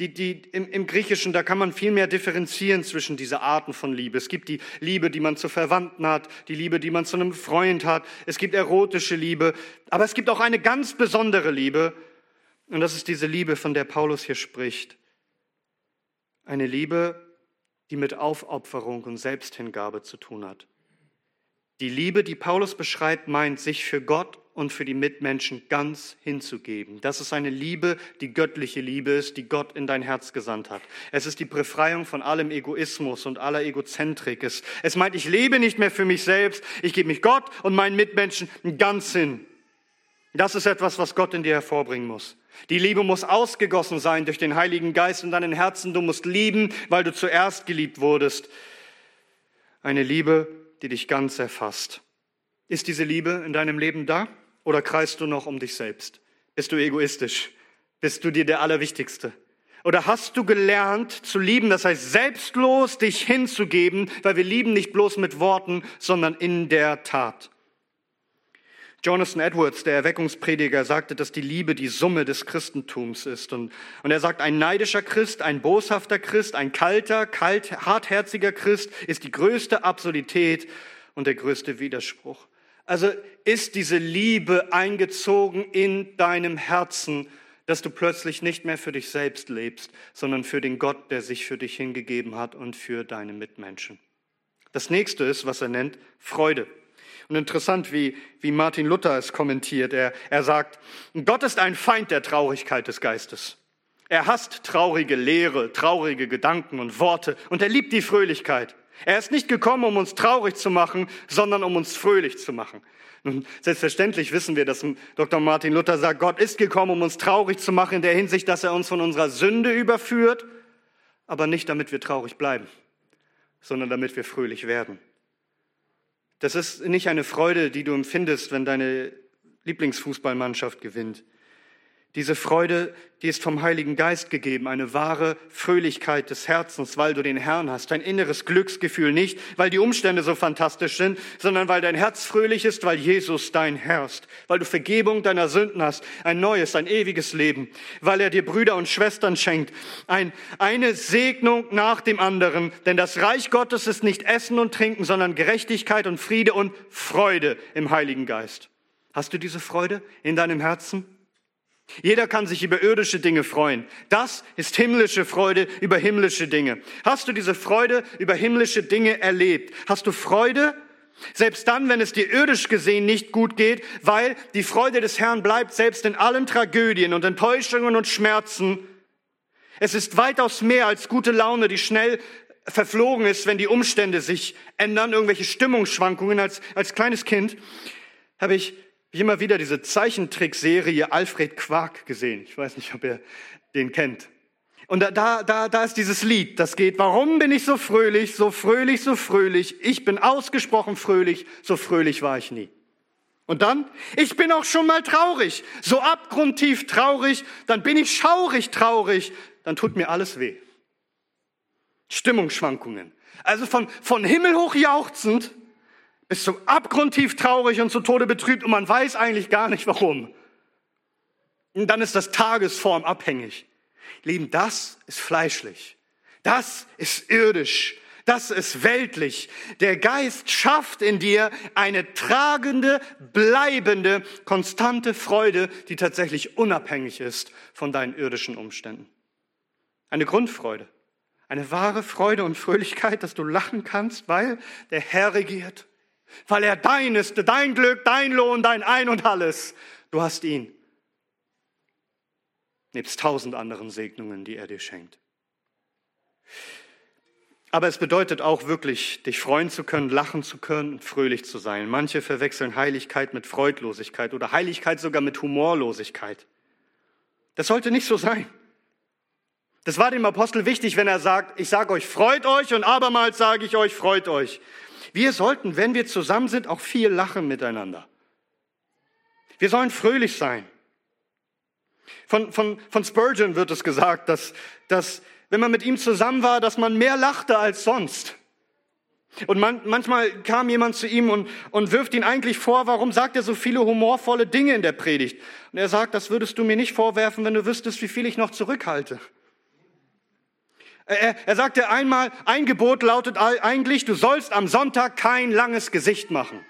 Die, die, im, Im Griechischen, da kann man viel mehr differenzieren zwischen diese Arten von Liebe. Es gibt die Liebe, die man zu Verwandten hat, die Liebe, die man zu einem Freund hat. Es gibt erotische Liebe. Aber es gibt auch eine ganz besondere Liebe, und das ist diese Liebe, von der Paulus hier spricht. Eine Liebe, die mit Aufopferung und Selbsthingabe zu tun hat. Die Liebe, die Paulus beschreibt, meint, sich für Gott und für die Mitmenschen ganz hinzugeben. Das ist eine Liebe, die göttliche Liebe ist, die Gott in dein Herz gesandt hat. Es ist die Befreiung von allem Egoismus und aller Egozentrik. Es, meint, ich lebe nicht mehr für mich selbst, ich gebe mich Gott und meinen Mitmenschen ganz hin. Das ist etwas, was Gott in dir hervorbringen muss. Die Liebe muss ausgegossen sein durch den Heiligen Geist in deinen Herzen. Du musst lieben, weil du zuerst geliebt wurdest. Eine Liebe, die dich ganz erfasst. Ist diese Liebe in deinem Leben da oder kreist du noch um dich selbst? Bist du egoistisch? Bist du dir der Allerwichtigste? Oder hast du gelernt zu lieben, das heißt selbstlos dich hinzugeben, weil wir lieben nicht bloß mit Worten, sondern in der Tat. Jonathan Edwards, der Erweckungsprediger, sagte, dass die Liebe die Summe des Christentums ist. Und, und er sagt, ein neidischer Christ, ein boshafter Christ, ein kalter, kalt, hartherziger Christ ist die größte Absurdität und der größte Widerspruch. Also ist diese Liebe eingezogen in deinem Herzen, dass du plötzlich nicht mehr für dich selbst lebst, sondern für den Gott, der sich für dich hingegeben hat und für deine Mitmenschen. Das nächste ist, was er nennt, Freude. Und interessant, wie, wie Martin Luther es kommentiert. Er, er sagt, Gott ist ein Feind der Traurigkeit des Geistes. Er hasst traurige Lehre, traurige Gedanken und Worte und er liebt die Fröhlichkeit. Er ist nicht gekommen, um uns traurig zu machen, sondern um uns fröhlich zu machen. Nun, selbstverständlich wissen wir, dass Dr. Martin Luther sagt, Gott ist gekommen, um uns traurig zu machen in der Hinsicht, dass er uns von unserer Sünde überführt, aber nicht damit wir traurig bleiben, sondern damit wir fröhlich werden. Das ist nicht eine Freude, die du empfindest, wenn deine Lieblingsfußballmannschaft gewinnt. Diese Freude, die ist vom Heiligen Geist gegeben, eine wahre Fröhlichkeit des Herzens, weil du den Herrn hast, ein inneres Glücksgefühl, nicht weil die Umstände so fantastisch sind, sondern weil dein Herz fröhlich ist, weil Jesus dein Herr ist, weil du Vergebung deiner Sünden hast, ein neues, ein ewiges Leben, weil er dir Brüder und Schwestern schenkt, ein, eine Segnung nach dem anderen, denn das Reich Gottes ist nicht Essen und Trinken, sondern Gerechtigkeit und Friede und Freude im Heiligen Geist. Hast du diese Freude in deinem Herzen? Jeder kann sich über irdische Dinge freuen. Das ist himmlische Freude über himmlische Dinge. Hast du diese Freude über himmlische Dinge erlebt? Hast du Freude? Selbst dann, wenn es dir irdisch gesehen nicht gut geht, weil die Freude des Herrn bleibt selbst in allen Tragödien und Enttäuschungen und Schmerzen. Es ist weitaus mehr als gute Laune, die schnell verflogen ist, wenn die Umstände sich ändern, irgendwelche Stimmungsschwankungen. Als, als kleines Kind habe ich ich immer wieder diese Zeichentrickserie Alfred Quark gesehen. Ich weiß nicht, ob ihr den kennt. Und da, da, da, da ist dieses Lied, das geht, warum bin ich so fröhlich, so fröhlich, so fröhlich? Ich bin ausgesprochen fröhlich, so fröhlich war ich nie. Und dann, ich bin auch schon mal traurig, so abgrundtief traurig, dann bin ich schaurig traurig, dann tut mir alles weh. Stimmungsschwankungen. Also von, von Himmel hoch jauchzend ist so abgrundtief traurig und zu Tode betrübt und man weiß eigentlich gar nicht warum. Und dann ist das Tagesform abhängig. Lieben, das ist fleischlich. Das ist irdisch. Das ist weltlich. Der Geist schafft in dir eine tragende, bleibende, konstante Freude, die tatsächlich unabhängig ist von deinen irdischen Umständen. Eine Grundfreude. Eine wahre Freude und Fröhlichkeit, dass du lachen kannst, weil der Herr regiert weil er dein ist, dein Glück, dein Lohn, dein Ein und alles. Du hast ihn. Nebst tausend anderen Segnungen, die er dir schenkt. Aber es bedeutet auch wirklich, dich freuen zu können, lachen zu können und fröhlich zu sein. Manche verwechseln Heiligkeit mit Freudlosigkeit oder Heiligkeit sogar mit Humorlosigkeit. Das sollte nicht so sein. Das war dem Apostel wichtig, wenn er sagt, ich sage euch, freut euch und abermals sage ich euch, freut euch. Wir sollten, wenn wir zusammen sind, auch viel lachen miteinander. Wir sollen fröhlich sein. Von, von, von Spurgeon wird es gesagt, dass, dass wenn man mit ihm zusammen war, dass man mehr lachte als sonst. Und man, manchmal kam jemand zu ihm und, und wirft ihn eigentlich vor, warum sagt er so viele humorvolle Dinge in der Predigt? Und er sagt, das würdest du mir nicht vorwerfen, wenn du wüsstest, wie viel ich noch zurückhalte. Er, er sagte einmal, ein Gebot lautet eigentlich, du sollst am Sonntag kein langes Gesicht machen.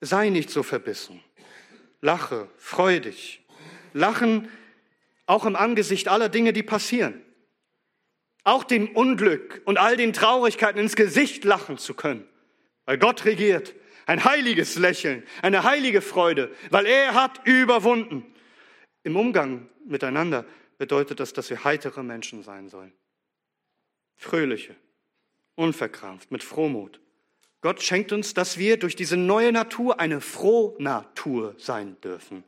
Sei nicht so verbissen. Lache, freu dich. Lachen auch im Angesicht aller Dinge, die passieren. Auch dem Unglück und all den Traurigkeiten ins Gesicht lachen zu können. Weil Gott regiert. Ein heiliges Lächeln, eine heilige Freude, weil er hat überwunden. Im Umgang miteinander bedeutet das, dass wir heitere Menschen sein sollen. Fröhliche, unverkrampft, mit Frohmut. Gott schenkt uns, dass wir durch diese neue Natur eine Frohnatur sein dürfen.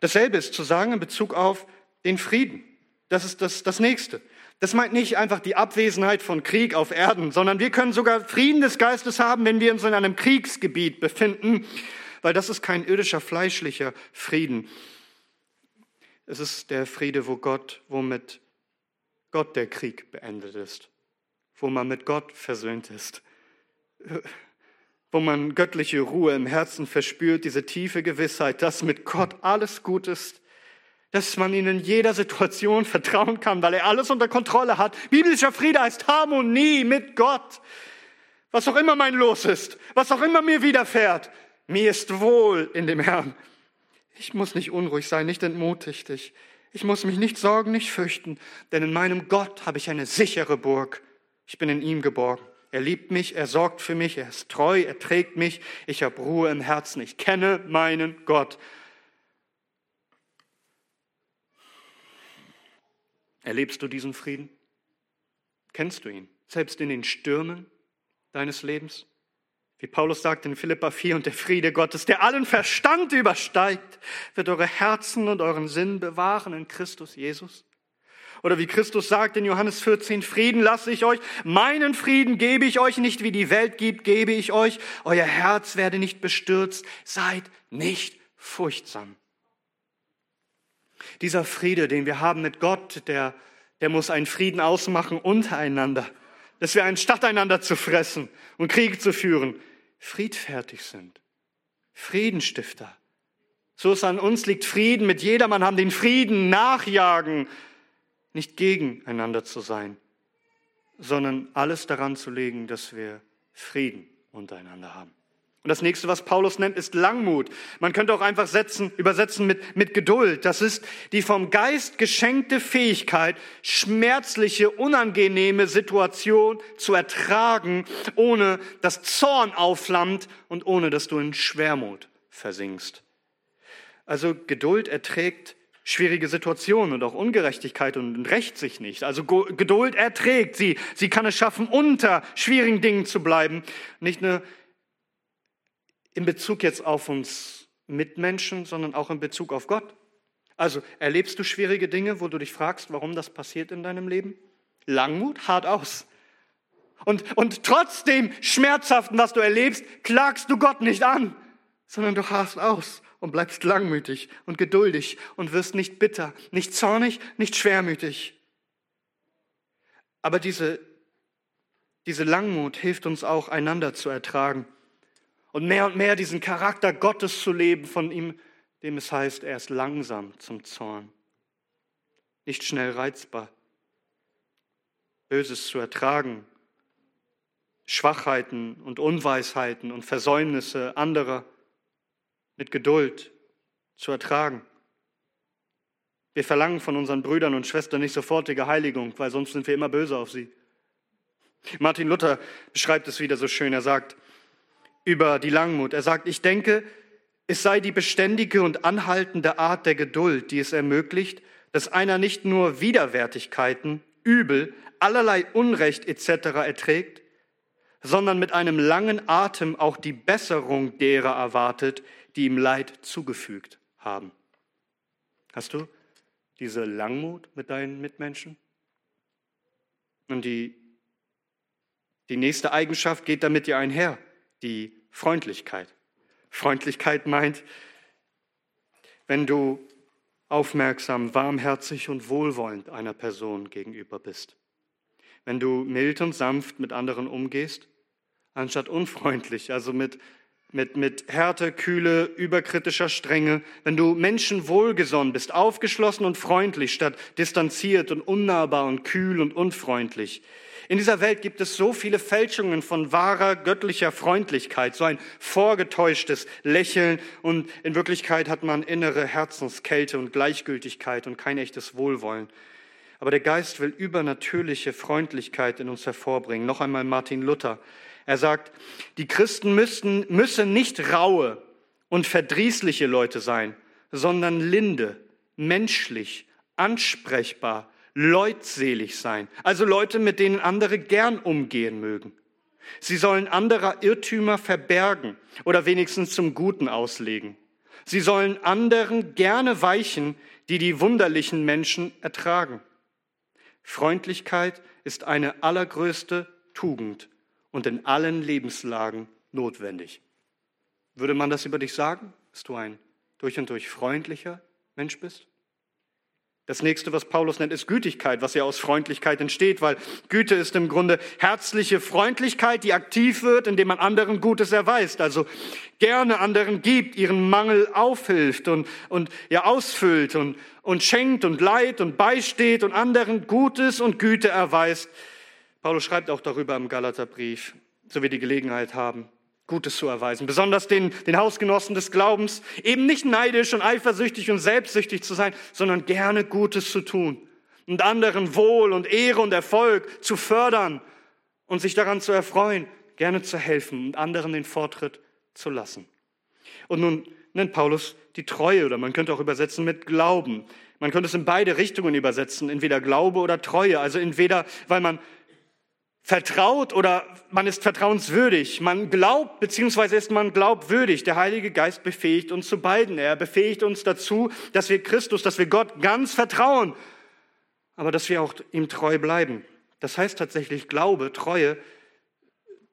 Dasselbe ist zu sagen in Bezug auf den Frieden. Das ist das, das Nächste. Das meint nicht einfach die Abwesenheit von Krieg auf Erden, sondern wir können sogar Frieden des Geistes haben, wenn wir uns in einem Kriegsgebiet befinden, weil das ist kein irdischer, fleischlicher Frieden. Es ist der Friede, wo Gott, womit Gott der Krieg beendet ist, wo man mit Gott versöhnt ist, wo man göttliche Ruhe im Herzen verspürt, diese tiefe Gewissheit, dass mit Gott alles gut ist, dass man ihnen in jeder Situation vertrauen kann, weil er alles unter Kontrolle hat. Biblischer Friede heißt Harmonie mit Gott. Was auch immer mein Los ist, was auch immer mir widerfährt, mir ist wohl in dem Herrn. Ich muss nicht unruhig sein, nicht entmutigt. Ich, ich muss mich nicht sorgen, nicht fürchten, denn in meinem Gott habe ich eine sichere Burg. Ich bin in ihm geborgen. Er liebt mich, er sorgt für mich, er ist treu, er trägt mich. Ich habe Ruhe im Herzen. Ich kenne meinen Gott. Erlebst du diesen Frieden? Kennst du ihn? Selbst in den Stürmen deines Lebens? Wie Paulus sagt in Philippa 4, und der Friede Gottes, der allen Verstand übersteigt, wird eure Herzen und euren Sinn bewahren in Christus Jesus. Oder wie Christus sagt in Johannes 14, Frieden lasse ich euch, meinen Frieden gebe ich euch nicht, wie die Welt gibt, gebe ich euch. Euer Herz werde nicht bestürzt, seid nicht furchtsam. Dieser Friede, den wir haben mit Gott, der, der muss einen Frieden ausmachen untereinander, dass wir anstatt einander zu fressen und Krieg zu führen, friedfertig sind. Friedenstifter. So es an uns liegt, Frieden mit jedermann haben, den Frieden nachjagen, nicht gegeneinander zu sein, sondern alles daran zu legen, dass wir Frieden untereinander haben. Und das nächste, was Paulus nennt, ist Langmut. Man könnte auch einfach setzen, übersetzen mit, mit Geduld. Das ist die vom Geist geschenkte Fähigkeit, schmerzliche, unangenehme Situation zu ertragen, ohne dass Zorn aufflammt und ohne dass du in Schwermut versinkst. Also Geduld erträgt schwierige Situationen und auch Ungerechtigkeit und rächt sich nicht. Also Geduld erträgt sie. Sie kann es schaffen, unter schwierigen Dingen zu bleiben. Nicht nur in Bezug jetzt auf uns Mitmenschen, sondern auch in Bezug auf Gott. Also erlebst du schwierige Dinge, wo du dich fragst, warum das passiert in deinem Leben? Langmut, hart aus. Und, und trotz dem Schmerzhaften, was du erlebst, klagst du Gott nicht an, sondern du harrst aus und bleibst langmütig und geduldig und wirst nicht bitter, nicht zornig, nicht schwermütig. Aber diese, diese Langmut hilft uns auch, einander zu ertragen und mehr und mehr diesen Charakter Gottes zu leben, von ihm, dem es heißt, er ist langsam zum Zorn, nicht schnell reizbar, Böses zu ertragen, Schwachheiten und Unweisheiten und Versäumnisse anderer mit Geduld zu ertragen. Wir verlangen von unseren Brüdern und Schwestern nicht sofortige Heiligung, weil sonst sind wir immer böse auf sie. Martin Luther beschreibt es wieder so schön. Er sagt, über die Langmut. Er sagt, ich denke, es sei die beständige und anhaltende Art der Geduld, die es ermöglicht, dass einer nicht nur Widerwärtigkeiten, Übel, allerlei Unrecht etc. erträgt, sondern mit einem langen Atem auch die Besserung derer erwartet, die ihm Leid zugefügt haben. Hast du diese Langmut mit deinen Mitmenschen? Und die, die nächste Eigenschaft geht damit ja einher die Freundlichkeit. Freundlichkeit meint, wenn du aufmerksam, warmherzig und wohlwollend einer Person gegenüber bist. Wenn du mild und sanft mit anderen umgehst, anstatt unfreundlich, also mit, mit, mit Härte, Kühle, überkritischer Strenge. Wenn du Menschen wohlgesonnen bist, aufgeschlossen und freundlich, statt distanziert und unnahbar und kühl und unfreundlich. In dieser Welt gibt es so viele Fälschungen von wahrer göttlicher Freundlichkeit, so ein vorgetäuschtes Lächeln und in Wirklichkeit hat man innere Herzenskälte und Gleichgültigkeit und kein echtes Wohlwollen. Aber der Geist will übernatürliche Freundlichkeit in uns hervorbringen. Noch einmal Martin Luther. Er sagt, die Christen müssen, müssen nicht raue und verdrießliche Leute sein, sondern linde, menschlich, ansprechbar, leutselig sein, also Leute, mit denen andere gern umgehen mögen. Sie sollen anderer Irrtümer verbergen oder wenigstens zum Guten auslegen. Sie sollen anderen gerne weichen, die die wunderlichen Menschen ertragen. Freundlichkeit ist eine allergrößte Tugend und in allen Lebenslagen notwendig. Würde man das über dich sagen, dass du ein durch und durch freundlicher Mensch bist? Das nächste, was Paulus nennt, ist Gütigkeit, was ja aus Freundlichkeit entsteht, weil Güte ist im Grunde herzliche Freundlichkeit, die aktiv wird, indem man anderen Gutes erweist, also gerne anderen gibt, ihren Mangel aufhilft und, und ja ausfüllt und, und schenkt und leiht und beisteht und anderen Gutes und Güte erweist. Paulus schreibt auch darüber im Galaterbrief, so wir die Gelegenheit haben. Gutes zu erweisen, besonders den, den Hausgenossen des Glaubens, eben nicht neidisch und eifersüchtig und selbstsüchtig zu sein, sondern gerne Gutes zu tun und anderen Wohl und Ehre und Erfolg zu fördern und sich daran zu erfreuen, gerne zu helfen und anderen den Vortritt zu lassen. Und nun nennt Paulus die Treue oder man könnte auch übersetzen mit Glauben. Man könnte es in beide Richtungen übersetzen, entweder Glaube oder Treue, also entweder weil man vertraut oder man ist vertrauenswürdig. Man glaubt, beziehungsweise ist man glaubwürdig. Der Heilige Geist befähigt uns zu beiden. Er befähigt uns dazu, dass wir Christus, dass wir Gott ganz vertrauen, aber dass wir auch ihm treu bleiben. Das heißt tatsächlich Glaube, Treue,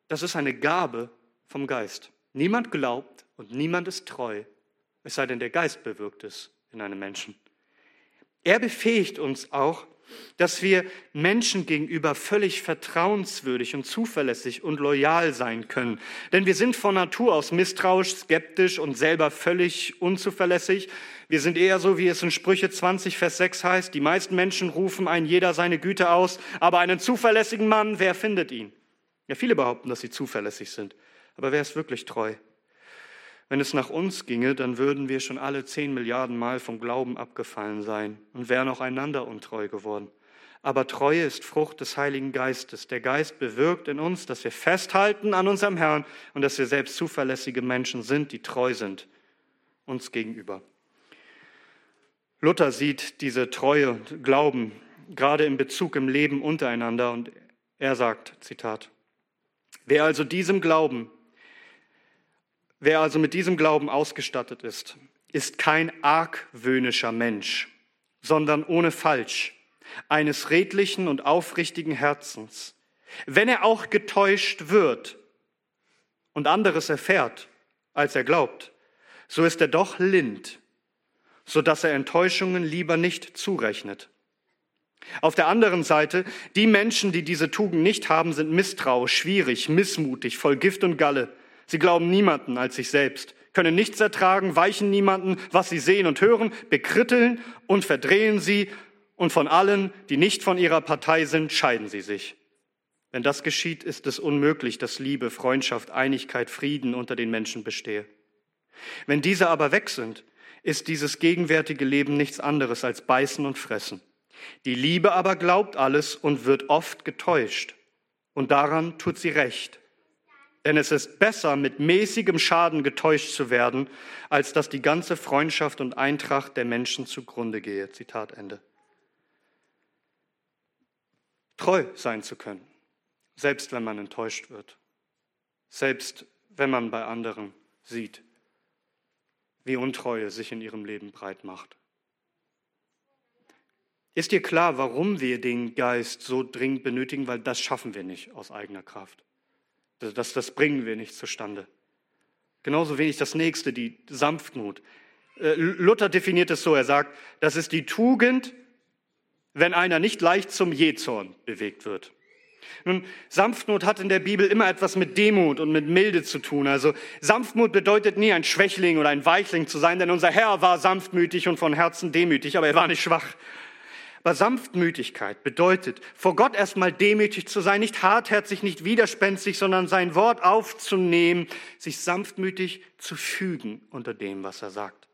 das ist eine Gabe vom Geist. Niemand glaubt und niemand ist treu, es sei denn, der Geist bewirkt es in einem Menschen. Er befähigt uns auch, dass wir Menschen gegenüber völlig vertrauenswürdig und zuverlässig und loyal sein können. Denn wir sind von Natur aus misstrauisch, skeptisch und selber völlig unzuverlässig. Wir sind eher so, wie es in Sprüche 20, Vers 6 heißt, die meisten Menschen rufen ein jeder seine Güte aus, aber einen zuverlässigen Mann, wer findet ihn? Ja, viele behaupten, dass sie zuverlässig sind, aber wer ist wirklich treu? Wenn es nach uns ginge, dann würden wir schon alle zehn Milliarden Mal vom Glauben abgefallen sein und wären auch einander untreu geworden. Aber Treue ist Frucht des Heiligen Geistes. Der Geist bewirkt in uns, dass wir festhalten an unserem Herrn und dass wir selbst zuverlässige Menschen sind, die treu sind uns gegenüber. Luther sieht diese Treue und Glauben gerade in Bezug im Leben untereinander und er sagt, Zitat, wer also diesem Glauben Wer also mit diesem Glauben ausgestattet ist, ist kein argwöhnischer Mensch, sondern ohne Falsch, eines redlichen und aufrichtigen Herzens. Wenn er auch getäuscht wird und anderes erfährt, als er glaubt, so ist er doch lind, so dass er Enttäuschungen lieber nicht zurechnet. Auf der anderen Seite, die Menschen, die diese Tugend nicht haben, sind misstrauisch, schwierig, missmutig, voll Gift und Galle. Sie glauben niemanden als sich selbst, können nichts ertragen, weichen niemanden, was sie sehen und hören, bekritteln und verdrehen sie und von allen, die nicht von ihrer Partei sind, scheiden sie sich. Wenn das geschieht, ist es unmöglich, dass Liebe, Freundschaft, Einigkeit, Frieden unter den Menschen bestehe. Wenn diese aber weg sind, ist dieses gegenwärtige Leben nichts anderes als Beißen und Fressen. Die Liebe aber glaubt alles und wird oft getäuscht. Und daran tut sie recht. Denn es ist besser, mit mäßigem Schaden getäuscht zu werden, als dass die ganze Freundschaft und Eintracht der Menschen zugrunde gehe. Zitat Ende. Treu sein zu können, selbst wenn man enttäuscht wird, selbst wenn man bei anderen sieht, wie Untreue sich in ihrem Leben breit macht. Ist dir klar, warum wir den Geist so dringend benötigen? Weil das schaffen wir nicht aus eigener Kraft. Das, das bringen wir nicht zustande. Genauso wenig das nächste, die Sanftmut. Äh, Luther definiert es so, er sagt, das ist die Tugend, wenn einer nicht leicht zum Jezorn bewegt wird. Nun, Sanftmut hat in der Bibel immer etwas mit Demut und mit Milde zu tun. Also Sanftmut bedeutet nie ein Schwächling oder ein Weichling zu sein, denn unser Herr war sanftmütig und von Herzen demütig, aber er war nicht schwach. Aber Sanftmütigkeit bedeutet, vor Gott erstmal demütig zu sein, nicht hartherzig, nicht widerspenstig, sondern sein Wort aufzunehmen, sich sanftmütig zu fügen unter dem, was er sagt.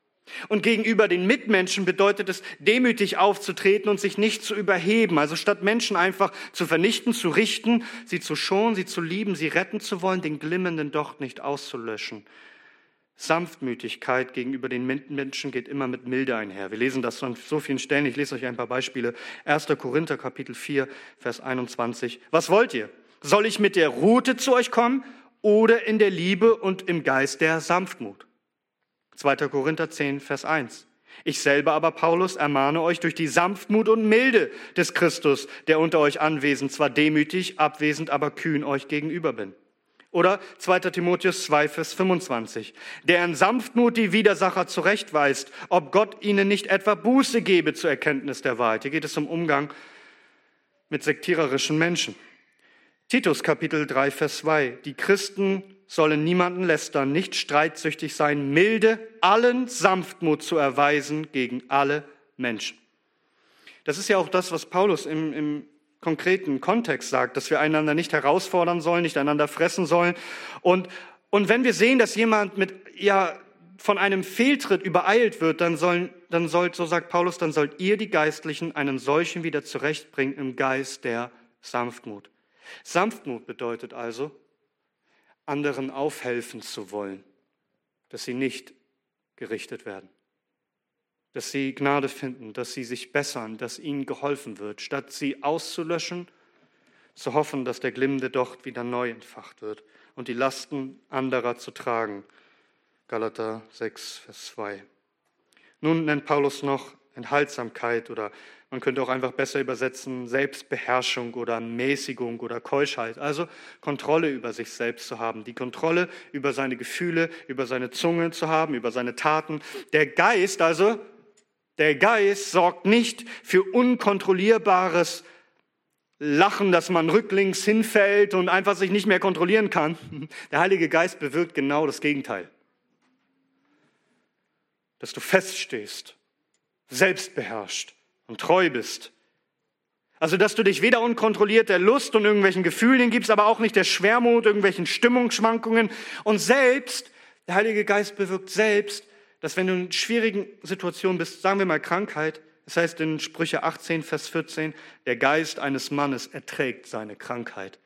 Und gegenüber den Mitmenschen bedeutet es, demütig aufzutreten und sich nicht zu überheben. Also statt Menschen einfach zu vernichten, zu richten, sie zu schonen, sie zu lieben, sie retten zu wollen, den glimmenden Docht nicht auszulöschen. Sanftmütigkeit gegenüber den Menschen geht immer mit Milde einher. Wir lesen das an so vielen Stellen. Ich lese euch ein paar Beispiele. 1. Korinther Kapitel 4, Vers 21. Was wollt ihr? Soll ich mit der Rute zu euch kommen oder in der Liebe und im Geist der Sanftmut? 2. Korinther 10, Vers 1. Ich selber aber, Paulus, ermahne euch durch die Sanftmut und Milde des Christus, der unter euch anwesend, zwar demütig, abwesend, aber kühn euch gegenüber bin. Oder 2. Timotheus 2, Vers 25. Der in Sanftmut die Widersacher zurechtweist, ob Gott ihnen nicht etwa Buße gebe zur Erkenntnis der Wahrheit. Hier geht es um Umgang mit sektiererischen Menschen. Titus Kapitel 3, Vers 2. Die Christen sollen niemanden lästern, nicht streitsüchtig sein, milde, allen Sanftmut zu erweisen gegen alle Menschen. Das ist ja auch das, was Paulus im, im konkreten Kontext sagt, dass wir einander nicht herausfordern sollen, nicht einander fressen sollen. Und, und wenn wir sehen, dass jemand mit, ja, von einem Fehltritt übereilt wird, dann sollen, dann sollt, so sagt Paulus, dann sollt ihr die Geistlichen einen solchen wieder zurechtbringen im Geist der Sanftmut. Sanftmut bedeutet also, anderen aufhelfen zu wollen, dass sie nicht gerichtet werden, dass sie Gnade finden, dass sie sich bessern, dass ihnen geholfen wird, statt sie auszulöschen, zu hoffen, dass der glimmende Docht wieder neu entfacht wird und die Lasten anderer zu tragen. Galater 6, Vers 2. Nun nennt Paulus noch Enthaltsamkeit oder man könnte auch einfach besser übersetzen Selbstbeherrschung oder Mäßigung oder Keuschheit. Also Kontrolle über sich selbst zu haben, die Kontrolle über seine Gefühle, über seine Zunge zu haben, über seine Taten. Der Geist also, der Geist sorgt nicht für unkontrollierbares Lachen, dass man rücklings hinfällt und einfach sich nicht mehr kontrollieren kann. Der Heilige Geist bewirkt genau das Gegenteil. Dass du feststehst, selbstbeherrscht und treu bist. Also, dass du dich weder unkontrolliert der Lust und irgendwelchen Gefühlen gibst, aber auch nicht der Schwermut, irgendwelchen Stimmungsschwankungen. Und selbst, der Heilige Geist bewirkt selbst, dass wenn du in schwierigen Situationen bist, sagen wir mal Krankheit, das heißt in Sprüche 18, Vers 14, der Geist eines Mannes erträgt seine Krankheit.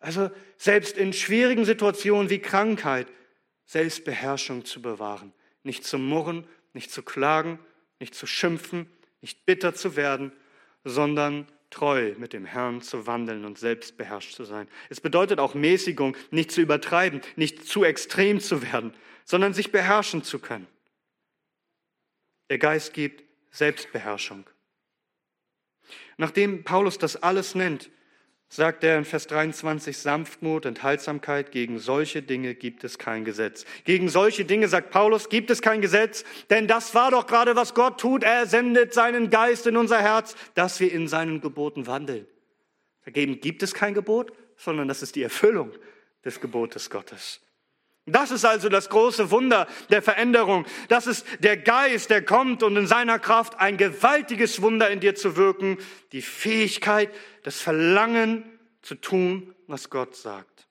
Also selbst in schwierigen Situationen wie Krankheit, Selbstbeherrschung zu bewahren, nicht zu murren, nicht zu klagen, nicht zu schimpfen, nicht bitter zu werden, sondern treu mit dem Herrn zu wandeln und selbstbeherrscht zu sein. Es bedeutet auch Mäßigung, nicht zu übertreiben, nicht zu extrem zu werden, sondern sich beherrschen zu können. Der Geist gibt Selbstbeherrschung. Nachdem Paulus das alles nennt, sagt er in Vers 23, Sanftmut, Enthaltsamkeit, gegen solche Dinge gibt es kein Gesetz. Gegen solche Dinge, sagt Paulus, gibt es kein Gesetz, denn das war doch gerade, was Gott tut. Er sendet seinen Geist in unser Herz, dass wir in seinen Geboten wandeln. Dagegen gibt es kein Gebot, sondern das ist die Erfüllung des Gebotes Gottes. Das ist also das große Wunder der Veränderung. Das ist der Geist, der kommt und in seiner Kraft ein gewaltiges Wunder in dir zu wirken. Die Fähigkeit, das Verlangen zu tun, was Gott sagt.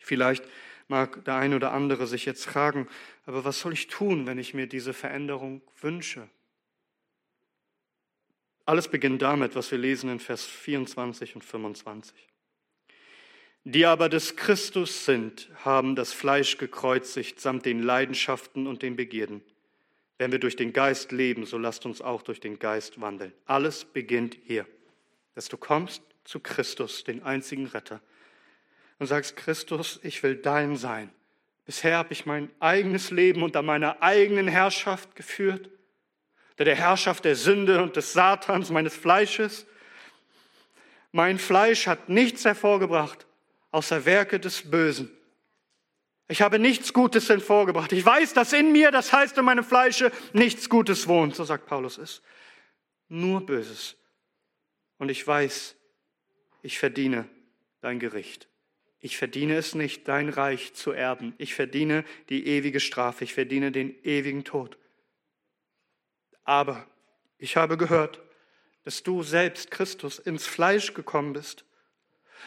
Vielleicht mag der eine oder andere sich jetzt fragen, aber was soll ich tun, wenn ich mir diese Veränderung wünsche? Alles beginnt damit, was wir lesen in Vers 24 und 25. Die aber des Christus sind, haben das Fleisch gekreuzigt samt den Leidenschaften und den Begierden. Wenn wir durch den Geist leben, so lasst uns auch durch den Geist wandeln. Alles beginnt hier, dass du kommst zu Christus, den einzigen Retter, und sagst, Christus, ich will dein sein. Bisher habe ich mein eigenes Leben unter meiner eigenen Herrschaft geführt, unter der Herrschaft der Sünde und des Satans, meines Fleisches. Mein Fleisch hat nichts hervorgebracht, außer Werke des Bösen. Ich habe nichts Gutes hervorgebracht. Ich weiß, dass in mir, das heißt in meinem Fleische, nichts Gutes wohnt, so sagt Paulus es. Nur Böses. Und ich weiß, ich verdiene dein Gericht. Ich verdiene es nicht, dein Reich zu erben. Ich verdiene die ewige Strafe. Ich verdiene den ewigen Tod. Aber ich habe gehört, dass du selbst, Christus, ins Fleisch gekommen bist,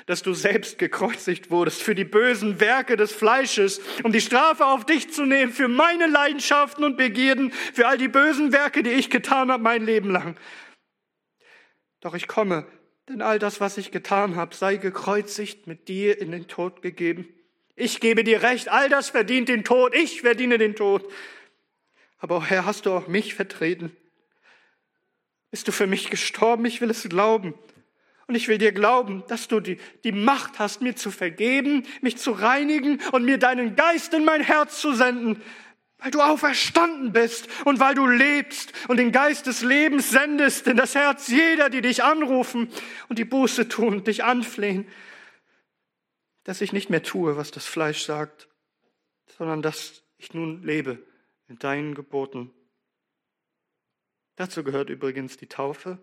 dass du selbst gekreuzigt wurdest für die bösen Werke des Fleisches, um die Strafe auf dich zu nehmen für meine Leidenschaften und Begierden, für all die bösen Werke, die ich getan habe mein Leben lang. Doch ich komme, denn all das, was ich getan habe, sei gekreuzigt mit dir in den Tod gegeben. Ich gebe dir recht, all das verdient den Tod, ich verdiene den Tod. Aber oh Herr, hast du auch mich vertreten? Bist du für mich gestorben? Ich will es glauben. Und ich will dir glauben, dass du die, die Macht hast, mir zu vergeben, mich zu reinigen und mir deinen Geist in mein Herz zu senden, weil du auferstanden bist und weil du lebst und den Geist des Lebens sendest in das Herz jeder, die dich anrufen und die Buße tun, dich anflehen, dass ich nicht mehr tue, was das Fleisch sagt, sondern dass ich nun lebe in deinen Geboten. Dazu gehört übrigens die Taufe,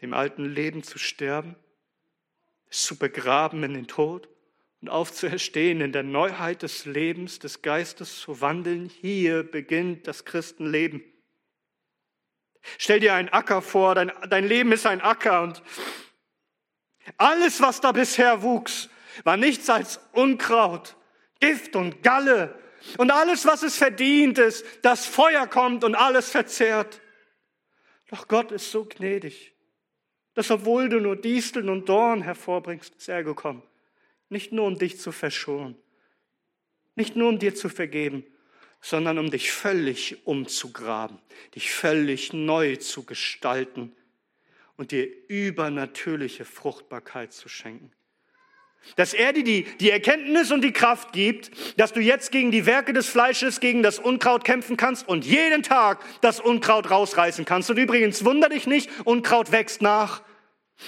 dem alten Leben zu sterben, zu begraben in den Tod und aufzuerstehen in der Neuheit des Lebens, des Geistes zu wandeln. Hier beginnt das Christenleben. Stell dir einen Acker vor, dein, dein Leben ist ein Acker und alles, was da bisher wuchs, war nichts als Unkraut, Gift und Galle. Und alles, was es verdient ist, das Feuer kommt und alles verzehrt. Doch Gott ist so gnädig, dass obwohl du nur Disteln und Dorn hervorbringst, ist er gekommen. Nicht nur um dich zu verschonen, nicht nur um dir zu vergeben, sondern um dich völlig umzugraben, dich völlig neu zu gestalten und dir übernatürliche Fruchtbarkeit zu schenken. Dass er dir die, die Erkenntnis und die Kraft gibt, dass du jetzt gegen die Werke des Fleisches, gegen das Unkraut kämpfen kannst und jeden Tag das Unkraut rausreißen kannst. Und übrigens, wunder dich nicht, Unkraut wächst nach.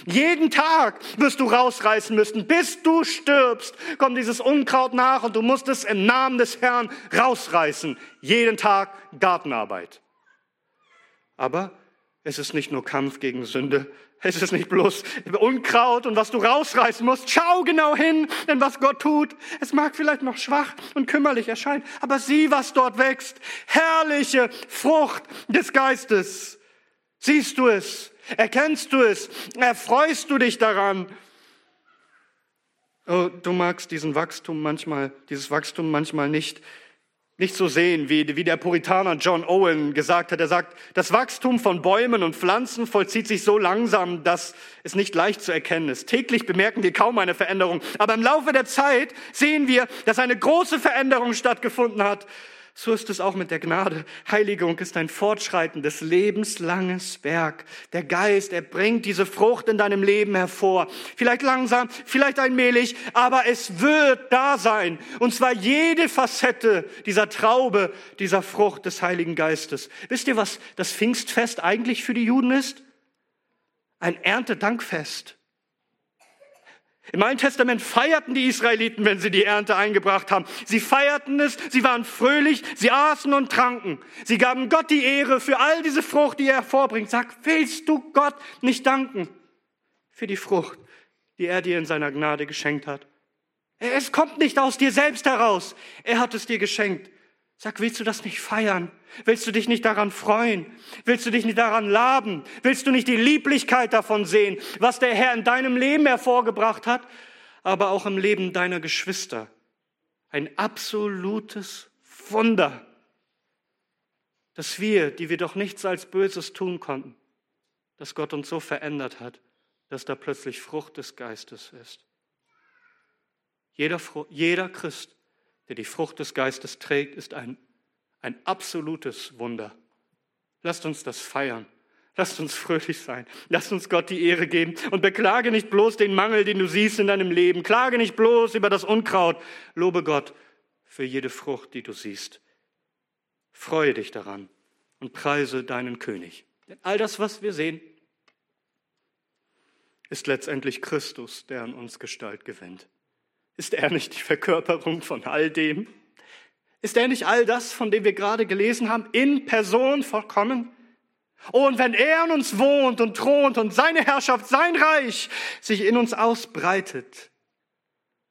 Jeden Tag wirst du rausreißen müssen. Bis du stirbst, kommt dieses Unkraut nach und du musst es im Namen des Herrn rausreißen. Jeden Tag Gartenarbeit. Aber es ist nicht nur Kampf gegen Sünde, es ist nicht bloß Unkraut und was du rausreißen musst. Schau genau hin, denn was Gott tut, es mag vielleicht noch schwach und kümmerlich erscheinen, aber sieh, was dort wächst. Herrliche Frucht des Geistes. Siehst du es? Erkennst du es? Erfreust du dich daran? Oh, du magst diesen Wachstum manchmal, dieses Wachstum manchmal nicht nicht so sehen, wie, wie der Puritaner John Owen gesagt hat. Er sagt, das Wachstum von Bäumen und Pflanzen vollzieht sich so langsam, dass es nicht leicht zu erkennen ist. Täglich bemerken wir kaum eine Veränderung. Aber im Laufe der Zeit sehen wir, dass eine große Veränderung stattgefunden hat. So ist es auch mit der Gnade. Heiligung ist ein fortschreitendes, lebenslanges Werk. Der Geist, er bringt diese Frucht in deinem Leben hervor. Vielleicht langsam, vielleicht allmählich, aber es wird da sein. Und zwar jede Facette dieser Traube, dieser Frucht des Heiligen Geistes. Wisst ihr, was das Pfingstfest eigentlich für die Juden ist? Ein Erntedankfest. Im Alten Testament feierten die Israeliten, wenn sie die Ernte eingebracht haben. Sie feierten es, sie waren fröhlich, sie aßen und tranken. Sie gaben Gott die Ehre für all diese Frucht, die er hervorbringt. Sag, willst du Gott nicht danken für die Frucht, die er dir in seiner Gnade geschenkt hat? Es kommt nicht aus dir selbst heraus. Er hat es dir geschenkt. Sag, willst du das nicht feiern? Willst du dich nicht daran freuen? Willst du dich nicht daran laben? Willst du nicht die Lieblichkeit davon sehen, was der Herr in deinem Leben hervorgebracht hat, aber auch im Leben deiner Geschwister? Ein absolutes Wunder, dass wir, die wir doch nichts als Böses tun konnten, dass Gott uns so verändert hat, dass da plötzlich Frucht des Geistes ist. Jeder, jeder Christ der die Frucht des Geistes trägt, ist ein, ein absolutes Wunder. Lasst uns das feiern. Lasst uns fröhlich sein. Lasst uns Gott die Ehre geben und beklage nicht bloß den Mangel, den du siehst in deinem Leben. Klage nicht bloß über das Unkraut. Lobe Gott für jede Frucht, die du siehst. Freue dich daran und preise deinen König. Denn all das, was wir sehen, ist letztendlich Christus, der an uns Gestalt gewinnt. Ist er nicht die Verkörperung von all dem? Ist er nicht all das, von dem wir gerade gelesen haben, in Person vollkommen? Oh, und wenn er in uns wohnt und thront und seine Herrschaft, sein Reich sich in uns ausbreitet,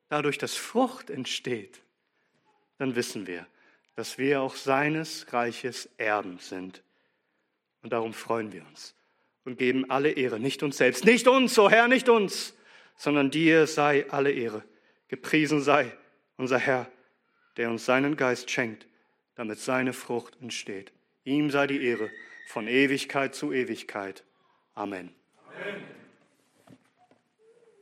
dadurch, dass Frucht entsteht, dann wissen wir, dass wir auch seines Reiches Erben sind. Und darum freuen wir uns und geben alle Ehre, nicht uns selbst, nicht uns, o oh Herr, nicht uns, sondern dir sei alle Ehre. Gepriesen sei unser Herr, der uns seinen Geist schenkt, damit seine Frucht entsteht. Ihm sei die Ehre von Ewigkeit zu Ewigkeit. Amen. Amen.